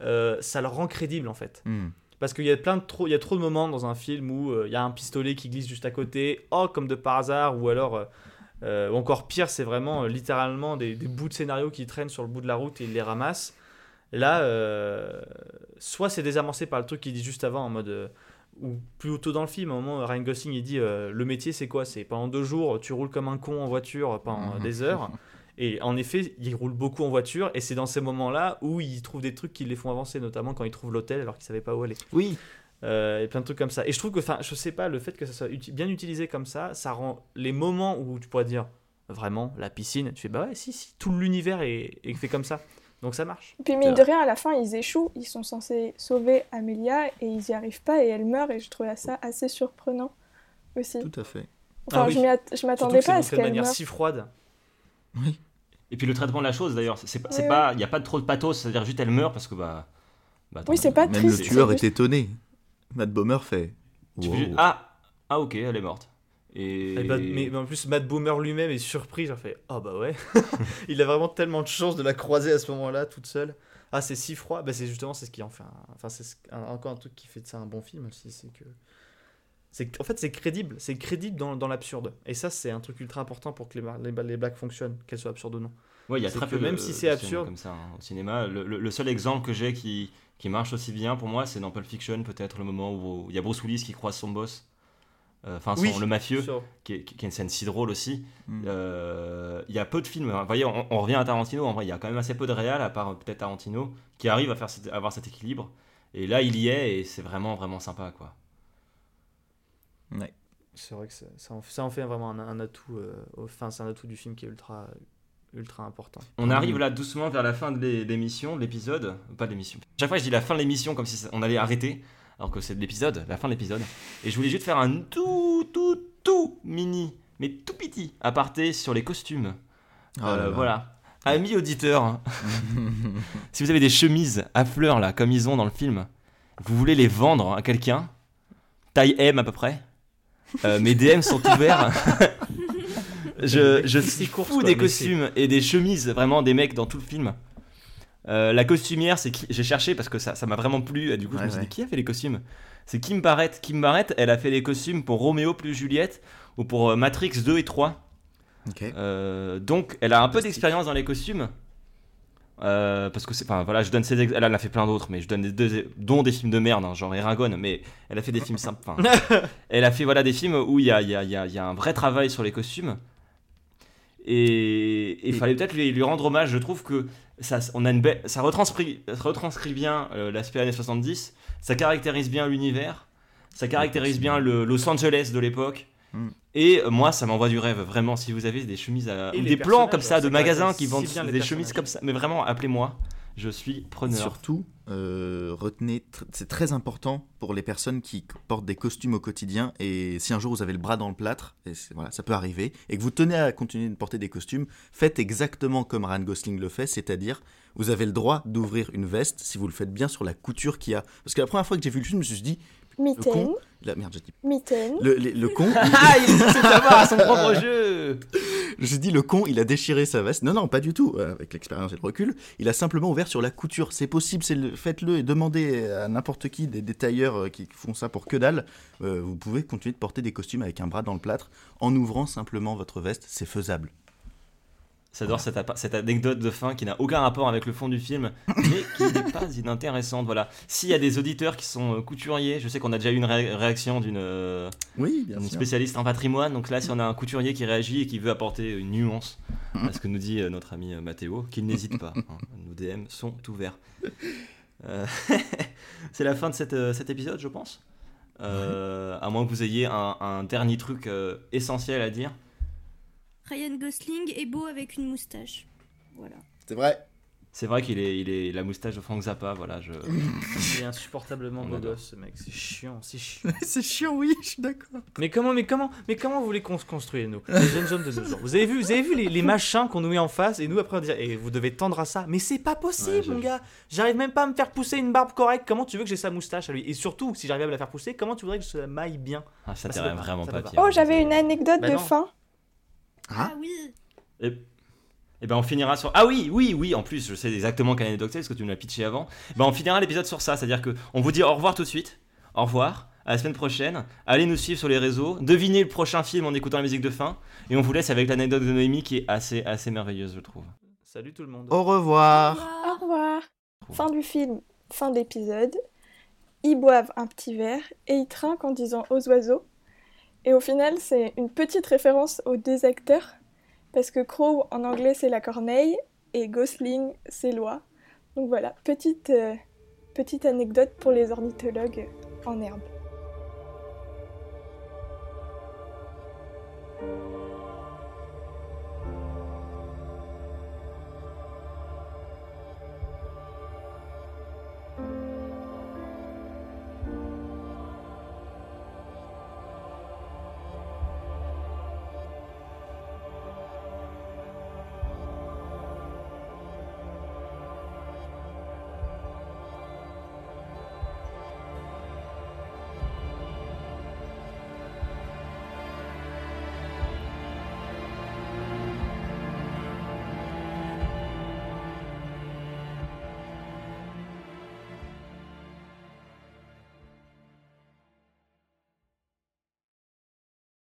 euh, ça le rend crédible en fait. Mm. Parce qu'il y a plein de trop, il y a trop de moments dans un film où il y a un pistolet qui glisse juste à côté, oh comme de par hasard, ou alors, ou encore pire, c'est vraiment littéralement des, des bouts de scénario qui traînent sur le bout de la route et ils les ramassent. Là, soit c'est désamorcé par le truc qu'il dit juste avant en mode, ou plus tôt dans le film, à un moment, Ryan Gosling il dit euh, le métier c'est quoi? C'est pendant deux jours, tu roules comme un con en voiture pendant Mhm. des heures. Et en effet, il roule beaucoup en voiture, et c'est dans ces moments-là où il trouve des trucs qui les font avancer, notamment quand il trouve l'hôtel alors qu'il savait pas où aller. Oui. Euh, et plein de trucs comme ça. Et je trouve que, enfin, je sais pas, le fait que ça soit uti- bien utilisé comme ça, ça rend les moments où tu pourrais dire vraiment la piscine, tu fais bah ouais, si, si, tout l'univers est, est fait comme ça. Donc ça marche. Puis mine de rien, à la fin, ils échouent. Ils sont censés sauver Amelia et ils y arrivent pas et elle meurt. Et je trouvais ça assez surprenant aussi. Tout à fait. Enfin, Ah oui. je m'attendais pas à ce de qu'elle manière meure. si froide. Et puis le traitement de la chose d'ailleurs, c'est pas, c'est Ouais, pas, il y a pas de trop de pathos, c'est-à-dire juste elle meurt parce que bah. bah, Oui, c'est pas Même triste, le tueur est étonné. Matt Bomer fait. Wow. ah, ah ok, elle est morte. Et, Et bah, mais, mais en plus, Matt Boomer lui-même est surpris. Genre fait oh bah ouais. il a vraiment tellement de chance de la croiser à ce moment-là toute seule. Ah, c'est si froid. Bah, c'est justement c'est ce qui en fait. un- Enfin, c'est un- encore un truc qui fait de ça un bon film aussi. C'est que. En fait, c'est crédible. C'est crédible dans, dans l'absurde. Et ça, c'est un truc ultra important pour que les, les, les blagues fonctionnent, qu'elles soient absurdes ou non. Ouais, il y a très peu même de- si c'est absurde. comme ça hein, au cinéma. Le, le- le seul exemple que j'ai qui, qui marche aussi bien pour moi, c'est dans Pulp Fiction, peut-être le moment où il y a Bruce Willis qui croise son boss, enfin son- Oui, le mafieux, qui est, qui est une scène si drôle aussi. Mm. Euh, Il y a peu de films. hein. Vous voyez, on, on revient à Tarantino. En vrai, il y a quand même assez peu de réal, à part euh, peut-être Tarantino, qui arrive à faire à avoir cet équilibre. Et là, il y est, et c'est vraiment vraiment sympa, quoi. Ouais. C'est vrai que ça, ça en, ça en fait vraiment un, un atout. euh, Enfin, c'est un atout du film qui est ultra, ultra important. On arrive là doucement vers la fin de l'é- l'émission, de l'épisode. Pas de l'émission. Chaque fois, je dis la fin de l'émission comme si on allait arrêter, alors que c'est de l'épisode, la fin de l'épisode. Et je voulais juste faire un tout, tout, tout mini, mais tout petit aparté sur les costumes. Oh là Euh, là. voilà. Amis auditeurs, si vous avez des chemises à fleurs là, comme ils ont dans le film, vous voulez les vendre à quelqu'un, taille M à peu près, euh, mes DM sont ouverts. je je suis fou des costumes et des chemises, vraiment des mecs dans tout le film. Euh, la costumière, c'est qui j'ai cherché parce que ça ça m'a vraiment plu. Et du coup, je me suis ouais. dit qui a fait les costumes? C'est Kim Barrett. Kim Barrett, elle a fait les costumes pour Roméo plus Juliette ou pour euh, Matrix 2 et 3. Ok. Euh, donc, elle a un peu d'expérience dans les costumes. Euh, parce que c'est, enfin voilà, je donne ses, elle en a fait plein d'autres, mais je donne des deux, dont des films de merde, hein, genre Eragon, mais elle a fait des films simples. elle a fait voilà des films où il y a, y, a, y a un vrai travail sur les costumes. Et il fallait peut-être lui, lui rendre hommage. Je trouve que ça, on a une belle, ça retranscrit, ça retranscrit bien euh, l'aspect années 70. Ça caractérise bien l'univers. Ça caractérise bien le Los Angeles de l'époque. Mm. Et euh, moi, ça m'envoie du rêve, vraiment. Si vous avez des chemises à, ou des plans comme ça de magasins qui si vendent bien les des chemises comme ça, mais vraiment, appelez-moi. Je suis preneur. Surtout, euh, retenez, tr- c'est très important pour les personnes qui portent des costumes au quotidien. Et si un jour vous avez le bras dans le plâtre, et voilà, ça peut arriver, et que vous tenez à continuer de porter des costumes, faites exactement comme Ryan Gosling le fait, c'est-à-dire vous avez le droit d'ouvrir une veste si vous le faites bien sur la couture qu'il y a. Parce que la première fois que j'ai vu le film, je me suis dit, le Mitaine, con, la merde, j'ai dit, mitaine. le, le- le con, Ah, il essaie d'avoir à son propre jeu Je dis le con, il a déchiré sa veste. Non, non, pas du tout. euh, Avec l'expérience et le recul, il a simplement ouvert sur la couture. C'est possible, c'est le- faites-le et demandez à n'importe qui des, des tailleurs euh, qui font ça pour que dalle. Euh, vous pouvez continuer de porter des costumes avec un bras dans le plâtre en ouvrant simplement votre veste. C'est faisable. J'adore cette, anecdote de fin qui n'a aucun rapport avec le fond du film, mais qui n'est pas inintéressante. Voilà. S'il y a des auditeurs qui sont euh, couturiers, je sais qu'on a déjà eu une ré- réaction d'une euh, Oui, spécialiste en patrimoine. Donc là, si on a un couturier qui réagit et qui veut apporter une nuance à ce que nous dit euh, notre ami Mathéo, qu'il n'hésite pas. hein. Nos DM sont ouverts. Euh, C'est la fin de cette, cet épisode, je pense. Euh, À moins que vous ayez un, un dernier truc euh, essentiel à dire. Ryan Gosling est beau avec une moustache. Voilà. C'est vrai. C'est vrai qu'il est, il est la moustache de Frank Zappa, voilà. Je... Il est insupportablement beau gosse, ce mec. C'est chiant, c'est chiant. c'est chiant, oui, je suis d'accord. Mais comment, mais comment, mais comment vous voulez qu'on se construise, nous, les jeunes hommes de nos jours? Vous avez vu, vous avez vu les, les machins qu'on nous met en face et nous après on dit, et vous devez tendre à ça. Mais c'est pas possible, Ouais, mon gars. J'arrive même pas à me faire pousser une barbe correcte. Comment tu veux que j'ai sa moustache à lui? Et surtout, si j'arrive à me la faire pousser, comment tu voudrais que je la maille bien? Ah, ça Bah, vraiment ça pas. Pierre. Oh, j'avais une anecdote Bah de non. fin. Ah, oui. Et, et ben on finira sur. Ah oui, oui, oui, en plus, je sais exactement quelle anecdote c'est parce que tu me l'as pitché avant. Ben on finira l'épisode sur ça, c'est-à-dire que on vous dit au revoir tout de suite. Au revoir, à la semaine prochaine. Allez nous suivre sur les réseaux. Devinez le prochain film en écoutant la musique de fin. Et on vous laisse avec l'anecdote de Noémie qui est assez, assez merveilleuse, je trouve. Salut tout le monde. Au revoir. Au revoir. Fin du film, fin d'épisode. Ils boivent un petit verre et ils trinquent en disant aux oiseaux. Et au final, c'est une petite référence aux deux acteurs, parce que Crow en anglais c'est la corneille et Gosling c'est l'oie. Donc voilà, petite, euh, petite anecdote pour les ornithologues en herbe.